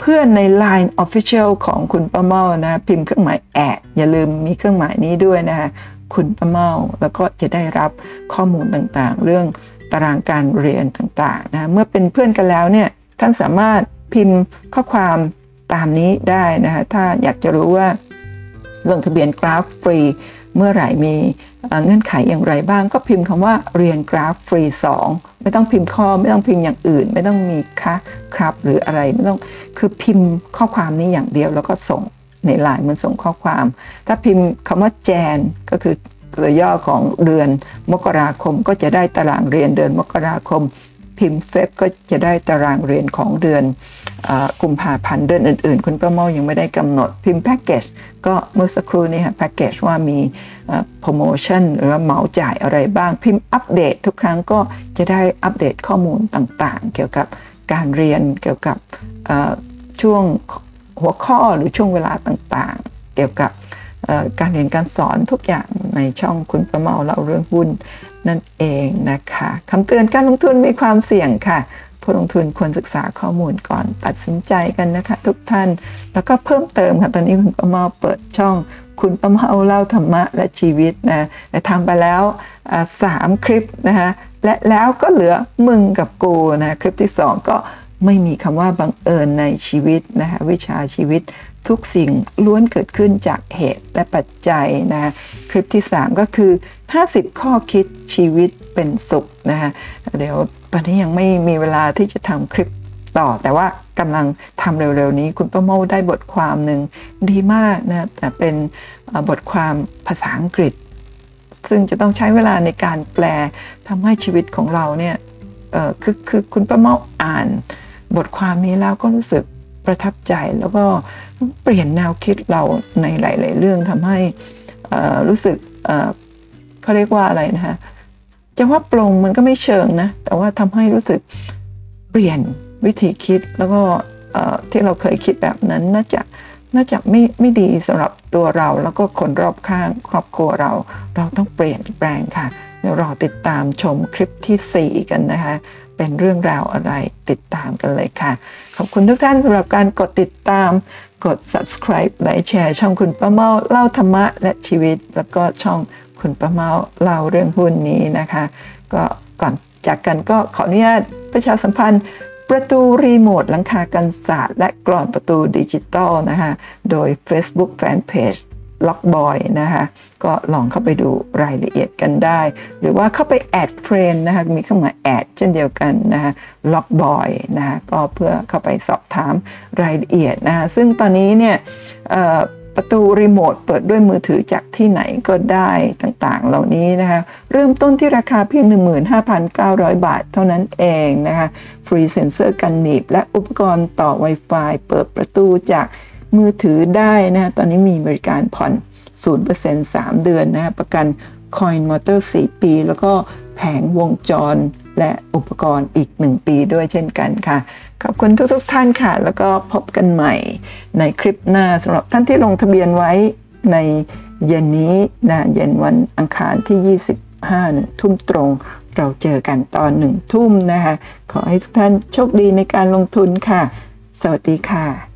เพื่อนใน Line Official ของคุณป้าเมานะพิมพ์เครื่องหมายแอดอย่าลืมมีเครื่องหมายนี้ด้วยนะคะคุณป้าเมาแล้วก็จะได้รับข้อมูลต่างๆ เรื่องตารางการเรียนต่างๆนะเมื่อเป็นเพื่อนกันแล้วเนี่ย ท่านสามารถพิมพ์ข้อความตามนี้ได้นะคะถ้าอยากจะรู้ว่าลงทะเบียนกราฟฟรีเมื่อไหร่มีเงื่อนไขอย่างไรบ้าง ก็พิมพ์คำว่าเรียนกราฟฟรี 2 ไม่ต้องพิมพ์ข้อไม่ต้องพิมพ์อย่างอื่น ไม่ต้องมีคะครับ หรืออะไรไม่ต้องคือพิมพ์ข้อความนี้อย่างเดียวแล้วก็ส่งในไลน์มันส่งข้อความ ถ้าพิมพ์คำว่าแจนก็คือตัวย่อของเดือนมกราคมก็จะได้ตารางเรียนเดือนมกราคม พิมพ์เฟบก็จะได้ตารางเรียนของเดือนกุมภาพันธ์เดือนอื่น ๆ คุณประโมยังไม่ได้กำหนดพิมพ์แพ็กเกจก็เมื่อสักครู่นี้ค่ะแพ็กเกจว่ามีโปรโมชั่นหรือเหมาจ่ายอะไรบ้างพิมพ์อัปเดตทุกครั้งก็จะได้อัปเดตข้อมูลต่างๆ เกี่ยวกับการเรียนเกี่ยวกับช่วงหัวข้อหรือช่วงเวลาต่างๆ เกี่ยวกับการเรียนการสอนทุกอย่างในช่องคุณประเมาเล่าเรื่องหุ้น นั่นเองนะคะคำเตือนการลงทุนมีความเสี่ยงค่ะ ผู้ลงทุนควรศึกษาข้อมูลก่อนตัดสินใจกันนะคะ ทุกท่าน แล้วก็เพิ่มเติมค่ะ ตอนนี้คุณประมาเปิดช่อง คุณประมาเล่าธรรมะและชีวิตนะแต่ทำไปแล้วสามคลิปนะคะและแล้วก็เหลือมึงกับกูนะคลิปที่ 2 ก็ไม่มีคำว่าบังเอิญในชีวิตนะคะวิชาชีวิตทุกสิ่งล้วนเกิดขึ้นจากเหตุและปัจจัยนะคลิปที่ 3 ก็คือ 50 ข้อคิดชีวิตเป็นสุขนะคะเดี๋ยวตอนนี้ยังไม่มีเวลาที่จะทำคลิปต่อ แต่ว่ากำลังทำเร็วๆนี้ คุณป้าโมได้บทความหนึ่งดีมากนะแต่เป็นบทความภาษาอังกฤษ ซึ่งจะต้องใช้เวลาในการแปลทำให้ชีวิตของเราเนี่ยคือคือคุณป้าเมาอ่านบทความนี้แล้วก็รู้สึกประทับใจแล้วก็เปลี่ยนแนวคิดเราในหลาย ๆ เรื่องทำให้รู้สึก เขาเรียกว่าอะไรนะคะจะว่าปรงมันก็ไม่เชิงนะ แต่ว่าทำให้รู้สึกเปลี่ยนวิธีคิดแล้วก็ที่เราเคยคิดแบบนั้นน่าจะน่าจะไม่ไม่ดีสำหรับตัวเราแล้วก็คนรอบข้างครอบครัวเรา เราต้องเปลี่ยนแปลงค่ะเดี๋ยวรอติดตามชมคลิปที่ 4 กันนะคะ เป็นเรื่องราวอะไรติดตามกันเลยค่ะ ขอบคุณทุกท่านสำหรับการกดติดตามกด subscribe ไลค์แชร์ช่องคุณป้าเมาเล่าธรรมะและชีวิต แล้วก็ช่อง คุณป้าเมาเล่าเรื่องหุ้นนี้นะคะ ก็ก่อนจากกันก็ขออนุญาตประชาสัมพันธ์ประตูรีโมทหลังคากันศาสตร์และกรอนประตูดิจิตอลนะคะ โดย Facebook Fanpage ล็อกบอยนะคะ ก็ลองเข้าไปดูรายละเอียดกันได้ หรือว่าเข้าไป add friend นะคะ มีเครื่องหมาย at เช่นเดียวกันนะคะล็อกบอยนะคะ ก็เพื่อเข้าไปสอบถามรายละเอียดนะคะ ซึ่งตอนนี้เนี่ย ประตูรีโมทเปิดด้วยมือถือจากที่ไหนก็ได้ต่างๆ เหล่านี้นะคะ เริ่มต้นที่ราคาเพียง 15,900 บาทเท่านั้นเองนะคะ ฟรีเซนเซอร์กันหนีบ และอุปกรณ์ต่อ Wi-Fi เปิดประตูจากมือถือได้นะตอนนี้มีบริการผ่อน 0% 3 เดือนนะประกัน Coin Motor 4ปี แล้วก็แผงวงจรและอุปกรณ์อีก 1 ปีด้วยเช่นกันค่ะ ขอบคุณทุกๆทท่านค่ะ แล้วก็พบกันใหม่ในคลิปหน้าสำหรับท่านที่ลงทะเบียนไว้ในเย็นนี้นะเย็นวันอังคารที่ 25ทุ่มตรง เราเจอกันตอนหนึ่งทุ่มนะคะ ขอให้ทุกท่านโชคดีในการลงทุนค่ะ สวัสดีค่ะ